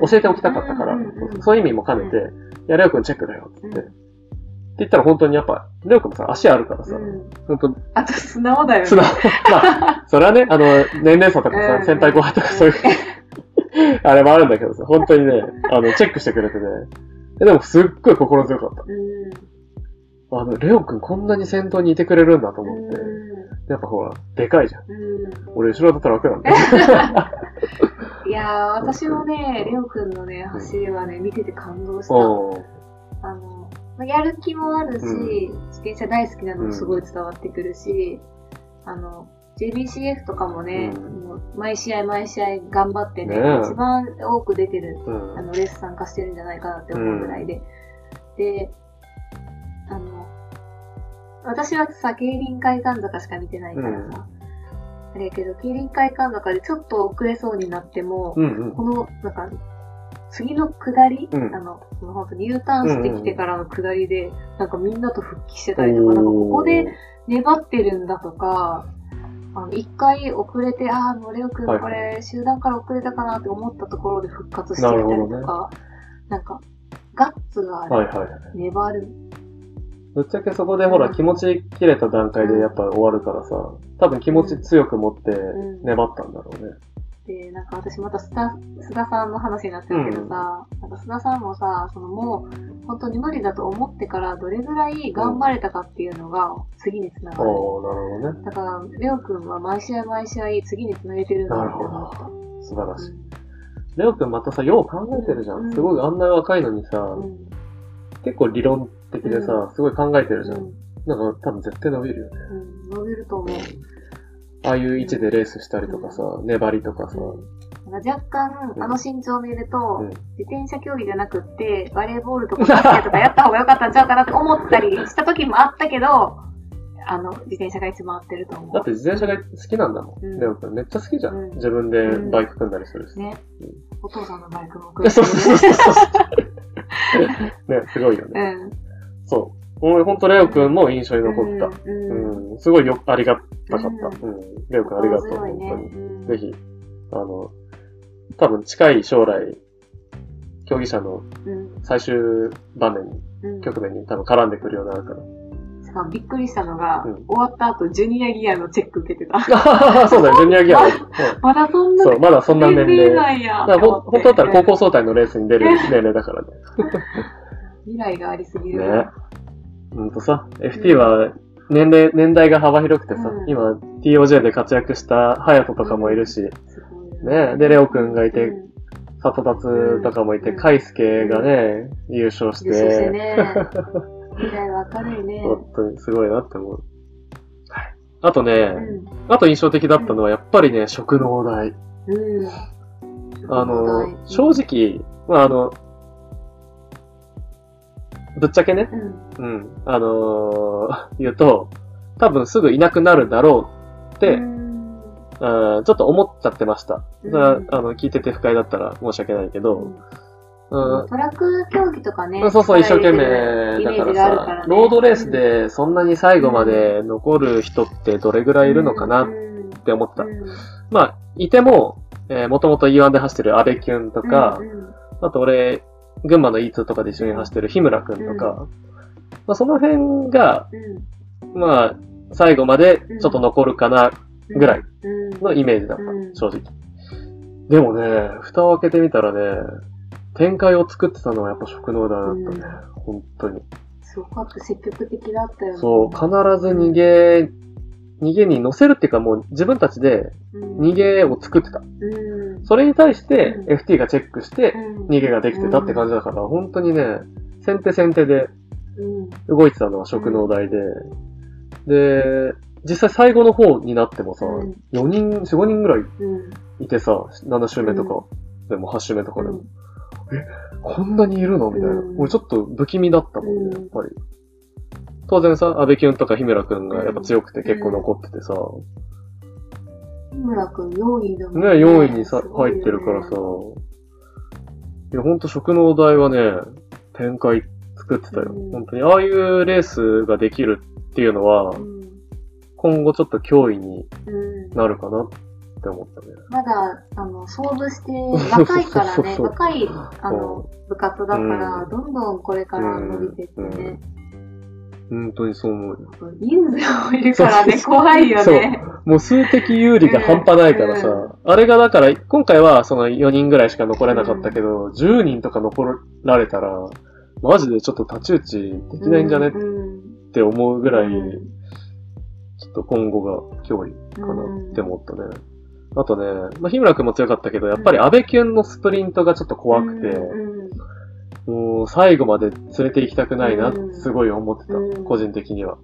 教えておきたかったから、うんうんうんそういう意味も兼ねて、いや、レオ君チェックだよってうん言って。って言ったら本当にやっぱ、レオ君もさ、足あるからさ、うん。本当あと素直だよね。素直。まあ、それはね、あの、年齢差とかさ、うん先輩後輩とかそういう、あれもあるんだけどさ、本当にね、あの、チェックしてくれてね。えでも、すっごい心強かった。うん。あの、レオ君こんなに先頭にいてくれるんだと思って。やっぱほら、でかいじゃん。うん。俺後ろだったら楽なんだよ。いやー、私もね、レオくんのね、走りはね、見てて感動した。おーあの、まあやる気もあるし、うん自転車大好きなのもすごい伝わってくるし、あの、JBCF とかもね、うん。もう毎試合毎試合頑張ってね、ねえ。一番多く出てる、うん。あの、レース参加してるんじゃないかなって思うぐらいで。で、あの、私はさ、競輪会館坂しか見てないからさ、あれやけど、競輪会館坂でちょっと遅れそうになっても、うんうん。この、なんか、次の下り、うん。あの、その本当に U ターンしてきてからの下りで、なんかみんなと復帰してたりとか、なんかここで粘ってるんだとか、あの、一回遅れて、ああ、もうレオくんはいこれ集団から遅れたかなって思ったところで復活してきたりとか、なんか、ガッツがある、はいはい。粘る。ぶっちゃけそこでほら、うん気持ち切れた段階でやっぱ終わるからさ、多分気持ち強く持ってうん粘ったんだろうね。で、なんか私また須田、須田さんの話になっちゃうけどさ、なんか須田さんもさ、そのもう、本当に無理だと思ってからどれぐらい頑張れたかっていうのが次につながる。おー、なるほどね。だから、レオくんは毎試合毎試合次につなげてるんだなって思った。素晴らしい。レオ君またさ、よう考えてるじゃ。うんんすごいあんな若いのにさ、うん。結構理論的でさ、すごい考えてるじゃ。うんん。なんか多分絶対伸びるよね。うん。伸びると思う。ああいう位置でレースしたりとかさ、粘りとかさ、なんか若干、あの身長を見ると、うん自転車競技じゃなくって、バレーボールとかバスケとかやった方が良かったんちゃうかなって思ったりした時もあったけど、あの、自転車が一番合ってると思う。だって自転車が好きなんだもん。うんレオ君めっちゃ好きじゃん。うん自分でバイク組んだりするし。ねうん。お父さんのバイクも そうそうそうね。そう。ね、すごいよね。うん。そう。俺ほんとレオ君も印象に残った。うん。うん。うん、すごいよ、ありがたかった。うん。レオ君ありがとう、本当に。うんぜひ、あの、多分近い将来、競技者のうん。最終場面。局面に多分絡んでくるようになるから。しかもびっくりしたのが、うん終わった後、ジュニアギアのチェック受けてた。そうだよ、ジュニアギアの。う んまだそんなそう、まだそんな年齢。だなんや。からほん本当だったら高校総体のレースに出る年齢だからね。未来がありすぎる。ね。ほんとさ、FT は年齢、年代が幅広くてさ、うん今 TOJ で活躍した隼人とかもいるし、ねでレオくんがいてうん里達とかもいて、うんカイスケがね、優勝し優勝してて、ね。未来は明るいね。本当にすごいなって思う。はい。あとね、うん。あと印象的だったのはやっぱりね、食のお題。うん。あの、正直、まああの、ぶっちゃけね、うん。うん、あのー 言うと、多分すぐいなくなるだろうって、うん、うんちょっと思っちゃってました。うん。あの、聞いてて不快だったら申し訳ないけど、うん。トラック競技とかね。そうそう、一生懸命だからさロードレースでそんなに最後まで残る人ってどれぐらいいるのかなっうん。て思った。うん。まあ、いても、えー、もともと E1 で走ってる安倍キュンとか、うんうん。あと俺、群馬の E2 とかで一緒に走ってる日村くんとか、まあその辺が、うんまあ、最後までちょっと残るかなぐらいうんのイメージだった、うん正直。でもね、蓋を開けてみたらね、展開を作ってたのはやっぱ食能だったね、本当に。すごかった、積極的だったよね。そう、必ず逃げ、逃げに乗せるっていうかもう自分たちでうん逃げを作ってた。うん。それに対してうん FT がチェックしてうん逃げができてたって感じだから、本当にね、先手先手でうん。動いてたのは食能台で、で、実際最後の方になってもさ、うん。4人、4、5人ぐらいうん。いてさ、7周目とか、でも8周目とかでも、うん。こんなにいるの？みたいな。うん。俺ちょっと不気味だったもんね、うん。やっぱり。当然さ、安倍キュンとか日村くんがやっぱ強くて結構残っててさ、日村くん4位だもんね、4位にさ、入ってるからさ、いや、ほんと食の台はね、展開作ってたよ。うん本当に。ああいうレースができるっていうのはう、ん。今後ちょっと脅威にうん。なるかなって思ったね。まだ、あの、創部して、若いからね、若い、あの、部活だから、うんどんどんこれから伸びてってね。本当にそう思うよ。人数もいるからね、怖いよね。もう数的有利が半端ないからさ、うあれがだから、今回はその4人ぐらいしか残れなかったけど、10人とか残られたら、マジでちょっと太刀打ちできないんじゃね？っうん。て思うぐらい、うんちょっと今後が脅威かなって思ったね。あとね、まあ、日村くんも強かったけど、やっぱり安倍キュンのスプリントがちょっと怖くて、もう最後まで連れて行きたくないなってうんすごい思ってた、うん。個人的には。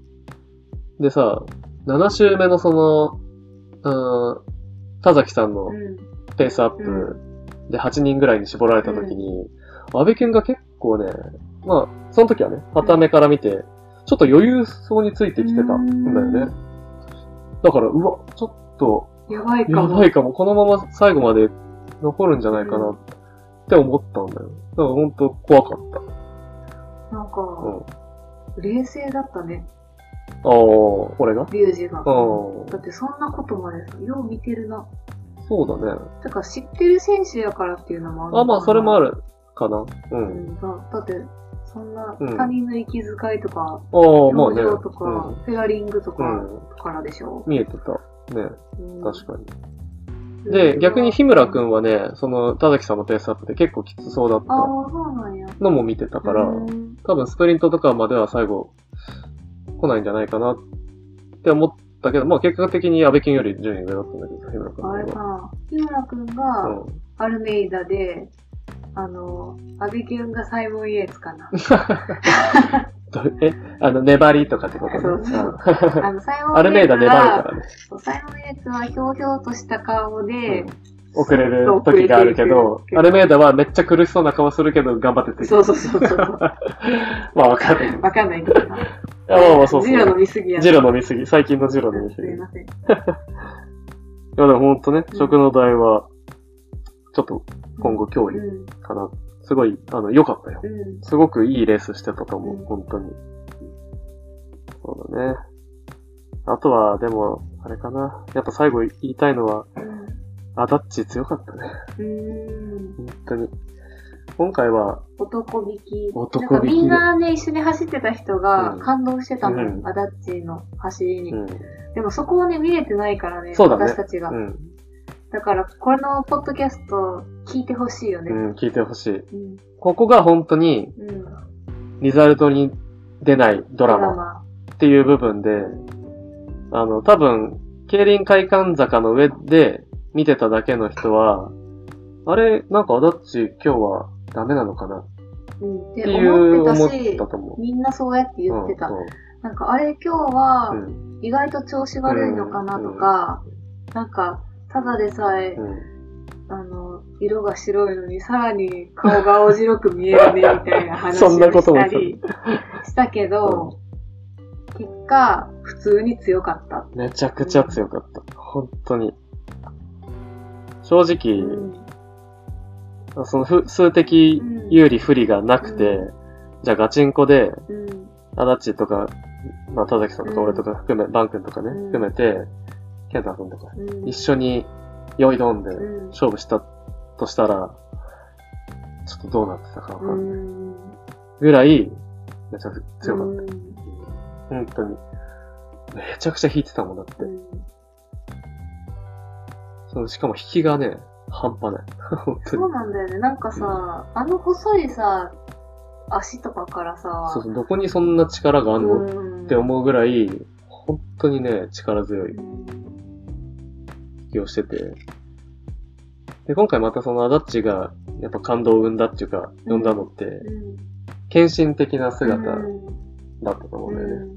でさ、7周目のその、うーん、田崎さんのうん。ペースアップで8人ぐらいに絞られた時に、安倍健が結構ね、まあ、その時はね、旗目から見て、ちょっと余裕そうについてきてたんだよね。だから、うわ、ちょっと、やばいかも。やばいかも、このまま最後まで残るんじゃないかなって思ったんだよ。だから本当怖かった。なんうん。か、あ冷静だったね、あ、俺が？リュウジが。うん。だってそんなことまでさ、よう見てるな。そうだね。てか知ってる選手やからっていうのもあるあ、まあ、それもある。るかな。う。うんん、だだって、そんなうん他人の息遣いとか、ああ、まあね。表情とか、フェアリングとかうん。からでしょ？見えてた。ね。うん確かに。で、逆に日村くんはね、その、田崎さんのペースアップで結構きつそうだっああた。のも見てたから、うん多分スプリントとかまでは最後、来ないんじゃないかなって思ったけど、まあ結果的に安倍健より順位上だったんだけど、日村くんあれは。か、日村くんうがん。アルメイダで、あの、アビキュンがサイモン・イエーツかな。ど え、あの、粘りとかってことね。そうそううんあの、サイモン・アルメイダ粘るはからね。サイモン・イエーツはひょうひょうとした顔で、遅れる時があるけど、アルメイダはめっちゃ苦しそうな顔するけど、頑張っててる。そうそうそうそう。まあわかんない。わかんないけどな。いやまあまあそうそう。ジロ飲みすぎやジロ飲みすぎ。最近のジロ飲みすぎ。いすいません。やでもほんとね、うん食の代は、ちょっと今後脅威うん。かな。すごい、あの、良かったよ。うん。すごくいいレースしてたと思う、うん本当に。そうだね。あとは、でも、あれかな。やっぱ最後言いたいのは、アダッチ強かったね。うん。本当に。今回は、男引き。男引きなんかみんなね、一緒に走ってた人がうん感動してたもん。うんアダッチの走りに。うん。でもそこをね、見れてないからね、そうだね私たちが。うん。だから、このポッドキャスト聞いてほしいよね。うん、聞いてほしい。うん。ここが本当に、うん。リザルトに出ないドドラマっていう部分で、あの、多分、競輪会館坂の上で見てただけの人は、あれ、なんかアダッチ今日はダメなのかなっうん。ってていう思ってたし。みんなそうやって言ってた。うんなんか、あれ今日はう、ん。意外と調子悪いのかなとか、なんか、ただでさえ、うん。あの、色が白いのにさらに顔が青白く見えるね、みたいな話そをんなこともしたりしたけど、結果、普通に強かった。めちゃくちゃ強かった。本当に。正直、うん。そのふ数的有利不利がなくて、うじゃあガチンコで、うん。アダッチとか、まあ、田崎さんとか俺とか含め、バン君とかね、うん含めて、ケンタ君とか、うん。一緒に酔いどんでうん勝負したとしたら、ちょっとどうなってたかわかない。うんん。ぐらい、めちゃくちゃ強かった。うん本当に。めちゃくちゃ引いてたもんだって。うんそのしかも引きがね、半端ない。そう。なんだよね。なんかさ、あの細いさ、足とかからさ、そうそう、どこにそんな力があんの、うんって思うぐらい、本当にね、力強いうん引きをしてて。で、今回またそのアダッチが、やっぱ感動を生んだっていうか、うん。呼んだのって、うん。献身的な姿うん。だったと思うんだよね。うん。も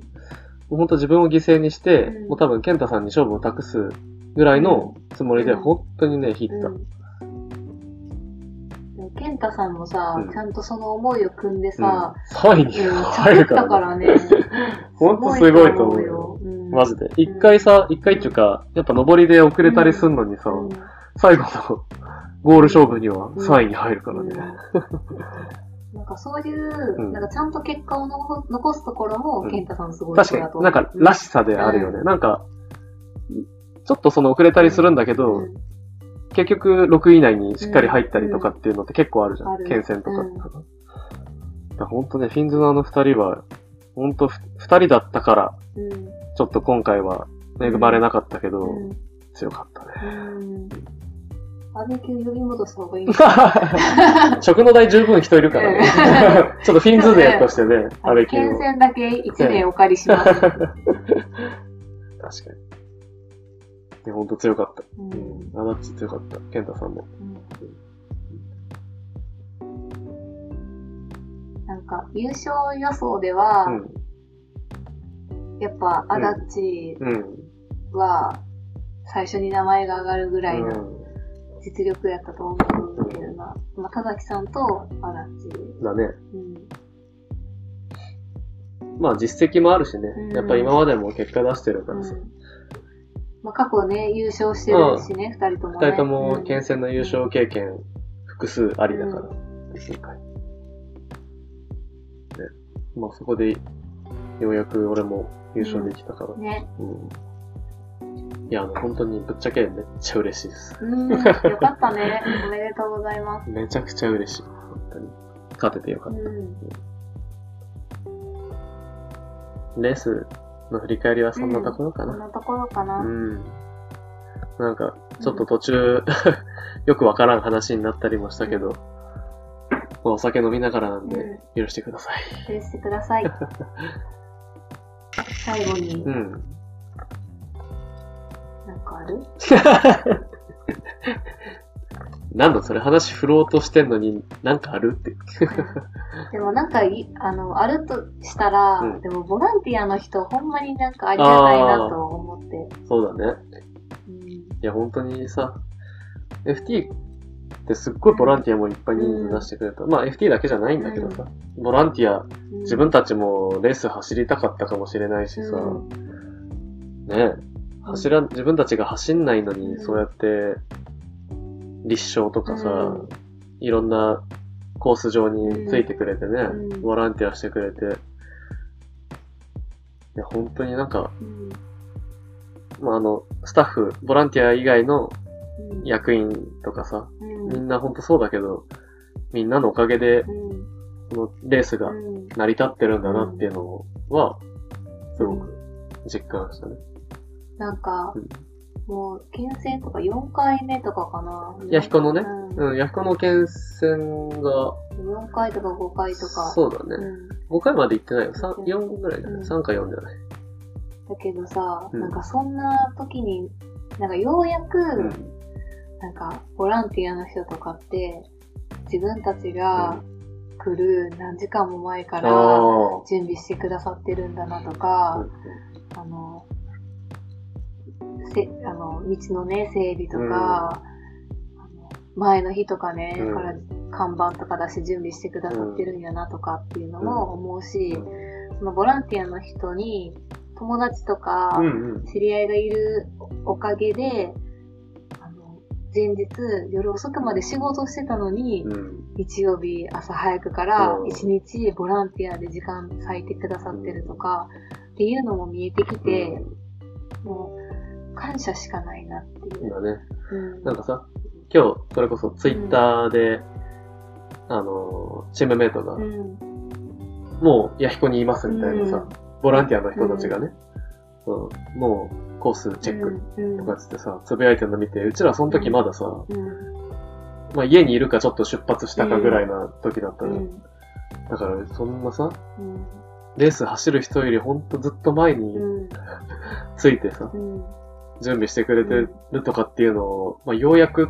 う本当自分を犠牲にして、うん。もう多分健太さんに勝負を託すぐらいのつもりで、うん。本当にね、引いてた。健太さんもさ、うん。ちゃんとその思いを組んでうん。さ、3位にうん、入るからだからね。本当すごいと思うよ。うん。マジで。一回さ、一回っていうか、やっぱ上りで遅れたりすんのにさ、うん。最後のゴール勝負には3位に入るからね。なんかそういう、うん。なんかちゃんと結果を残残すところも、健太さんすごい確かに。なんか、らしさであるよね。うなんか、ちょっとその遅れたりするんだけど、うん結局6位以内にしっかり入ったりとかっていうのって結構あるじゃん。ある県戦とか。うんだからほんとね、フィンズのあの2人は、ほんと2人だったから、うん。ちょっと今回は恵まれなかったけど、うん。強かったね。うん。あれ級呼び戻した方がいい 食の台十分人いるからね。ちょっとフィンズ勢としてね、安倍県金を。戦だけ1年お借りします。確かに。いや、ほんと強かった。うんあだっち強かった。健太さんも。なんか、優勝予想では、うん。やっぱ、アダッチうん。は、最初に名前が上がるぐらいのうん。実力やったと思うんだけどな。まあ、田崎さんとアダッチ。だね。うん。まあ実績もあるしねうん。やっぱ今までも結果出してるからさ。うんまあ、過去ね、優勝してるしね、二、人ともね。二人ともうん県戦の優勝経験複数ありだから、今回。ね。まあそこで、ようやく俺も優勝できたから。ね。うん。いや、あの、本当にぶっちゃけめっちゃ嬉しいです。うん、よかったね。おめでとうございます。めちゃくちゃ嬉しい。本当に。勝ててよかっうん。た。レースの振り返りはそんなところかな。こんなところかな。うん。なんか、ちょっと途中、よくわからん話になったりもしたけど、まあお酒飲みながらなんで、許してください。許してください。最後にう、ん。なんかある？なんだそれ話振ろうとしてんのになんかある？って。でもなんかい、あの、あるとしたら、うん。でもボランティアの人、ほんまになんかありがたいなと思って。そうだね。うん。いや、本当にさ、FT ってすっごいボランティアもいっぱい人数出してくれた。まあ FT だけじゃないんだけどさ、ボランティア、うん。自分たちもレース走りたかったかもしれないしさ、うん。ねえ、走ら、自分たちが走んないのに、うん。そうやって、立証とかさ、うん。いろんなコース上についてくれてね、うん。ボランティアしてくれて、いや、本当になんか、うん。まあ、あの、スタッフ、ボランティア以外のうん。役員とかさ、うん。みんな本当そうだけど、みんなのおかげで、うん。このレースがうん。成り立ってるんだなっていうのは、すごく実感したね。なんかうん、もう、県戦とか4回目とかかな。弥彦のねうんうん、ヤフコの県戦が、4回とか5回とか。そうだね。うん5回まで行ってないよ。3、うん4ぐらいだね。うん3か4じゃない。だけどさ、うんなんかそんな時に、なんかようやく、うん。なんかボランティアの人とかって、自分たちが来る何時間も前かあらあ。準備してくださってるんだなとか、あの、せあの道のね、整備とか、あの前の日とかね、うん。から看板とか出して準備してくださってるんやなとかっていうのも思うし、そのボランティアの人に友達とかうんうん。知り合いがいるおかげで、あの前日夜遅くまで仕事してたのに、うん。日曜日朝早くからうん。一日ボランティアで時間割いてくださってるとか、っていうのも見えてきて、もう感謝しかないなっていう。今ね。うん。なんかさ、今日、それこそツイッターで、あの、チームメイトがう、ん。もう、ヤヒコにいますみたいなさ、うん。ボランティアの人たちがね、うん。もう、コースチェックうん。とかつってさ、つぶやいてるの見て、うちらその時まださ、うん。まあ家にいるかちょっと出発したかぐらいな時だったの、うん。だから、そんなさ、うん。レース走る人よりほんとずっと前にうん。ついてさ、うん準備してくれてるとかっていうのを、まあようやく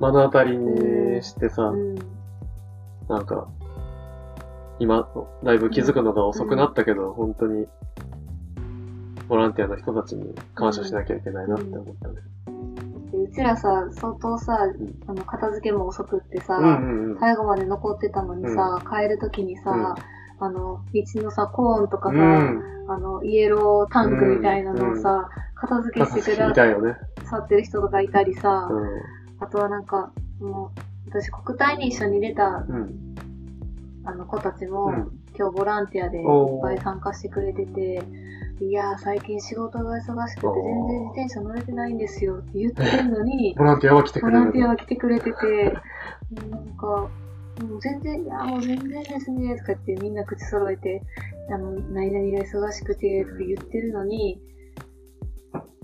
目の当たりにしてさ、うん。なんか、今、だいぶ気づくのが遅くなったけど、本当に、ボランティアの人たちに感謝しなきゃいけないなって思ったね。でうちらさ、相当さ、ん。あの片付けも遅くってさ、うんうんうん。最後まで残ってたのにさ、帰るときにさ、うん。あの、道のさ、コーンとかさ、うん。あの、イエロータンクみたいなのをさ、片付けしてくだいたよね。さってる人とかいたりさ、うあとはなんか、もう、私国体に一緒に出た、うん。あの子たちも、うん。今日ボランティアでいっぱい参加してくれてて、いやー、最近仕事が忙しくて全然自転車乗れてないんですよって言ってんのに、ボランティアは来てくれる。ボランティアは来てくれてて、なんか、もう全然、いや、もう全然ですね、とか言ってみんな口揃えて、あの、何々が忙しくて、とか言ってるのに、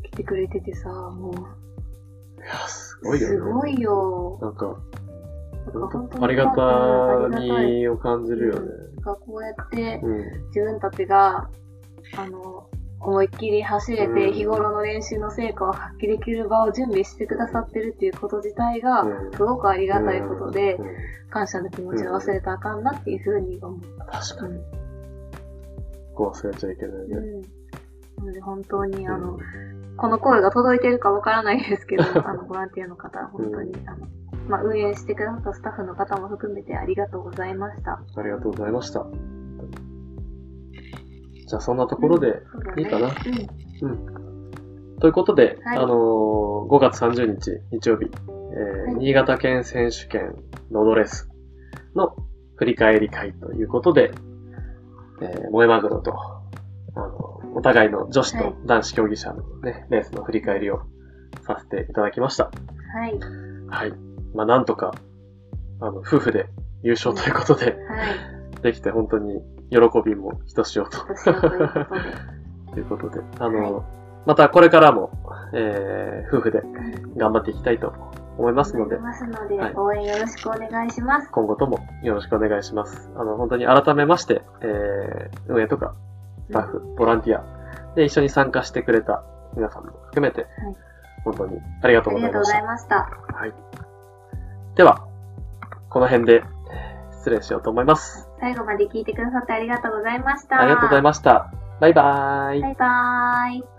来てくれててさ、もいや、すう、ごいよね。すごいよ。なんか、ありがたみを感じるよね。なんかこうやって、うん。自分たちが、あの、思いっきり走れて、うん日頃の練習の成果を発揮できる場を準備してくださってるっていうこと自体が、うんすごくありがたいことで、うんうん感謝の気持ちを忘れたらあかんなっていうふうに思った。確かに。忘れちゃいけないね。うん。なので本当に、あの、うんこの声が届いてるかわからないですけど、あの、ボランティアの方、本当に、あの、まあ、運営してくださったスタッフの方も含めてありがとうございました。ありがとうございました。じゃあそんなところで、いいかな？うん。ということで、はいあのー5月30日、日曜日、えーはい新潟県選手権ロードレースの振り返り会ということで、えー、萌えマグロと、あの、お互いの女子はいと男子競技者のね、レースの振り返りをさせていただきました。はい。はい。まあ、なんとか、あの、夫婦で優勝ということで、はい。できて本当に喜びもひとしおと。ということで。ということで、あの、またこれからも、えー、夫婦で頑張っていきたいと思いますのでますので、はい応援よろしくお願いします。今後ともよろしくお願いします。あの、本当に改めまして、えー、運営とか、スタッフ、ボランティアで一緒に参加してくれた皆さんも含めて、本当にありがとうございましたありがとうござい。ました。はい。では、この辺で失礼しようと思います。最後まで聞いてくださってありがとうございました。ありがとうございました。バイバーイ。バイバーイ。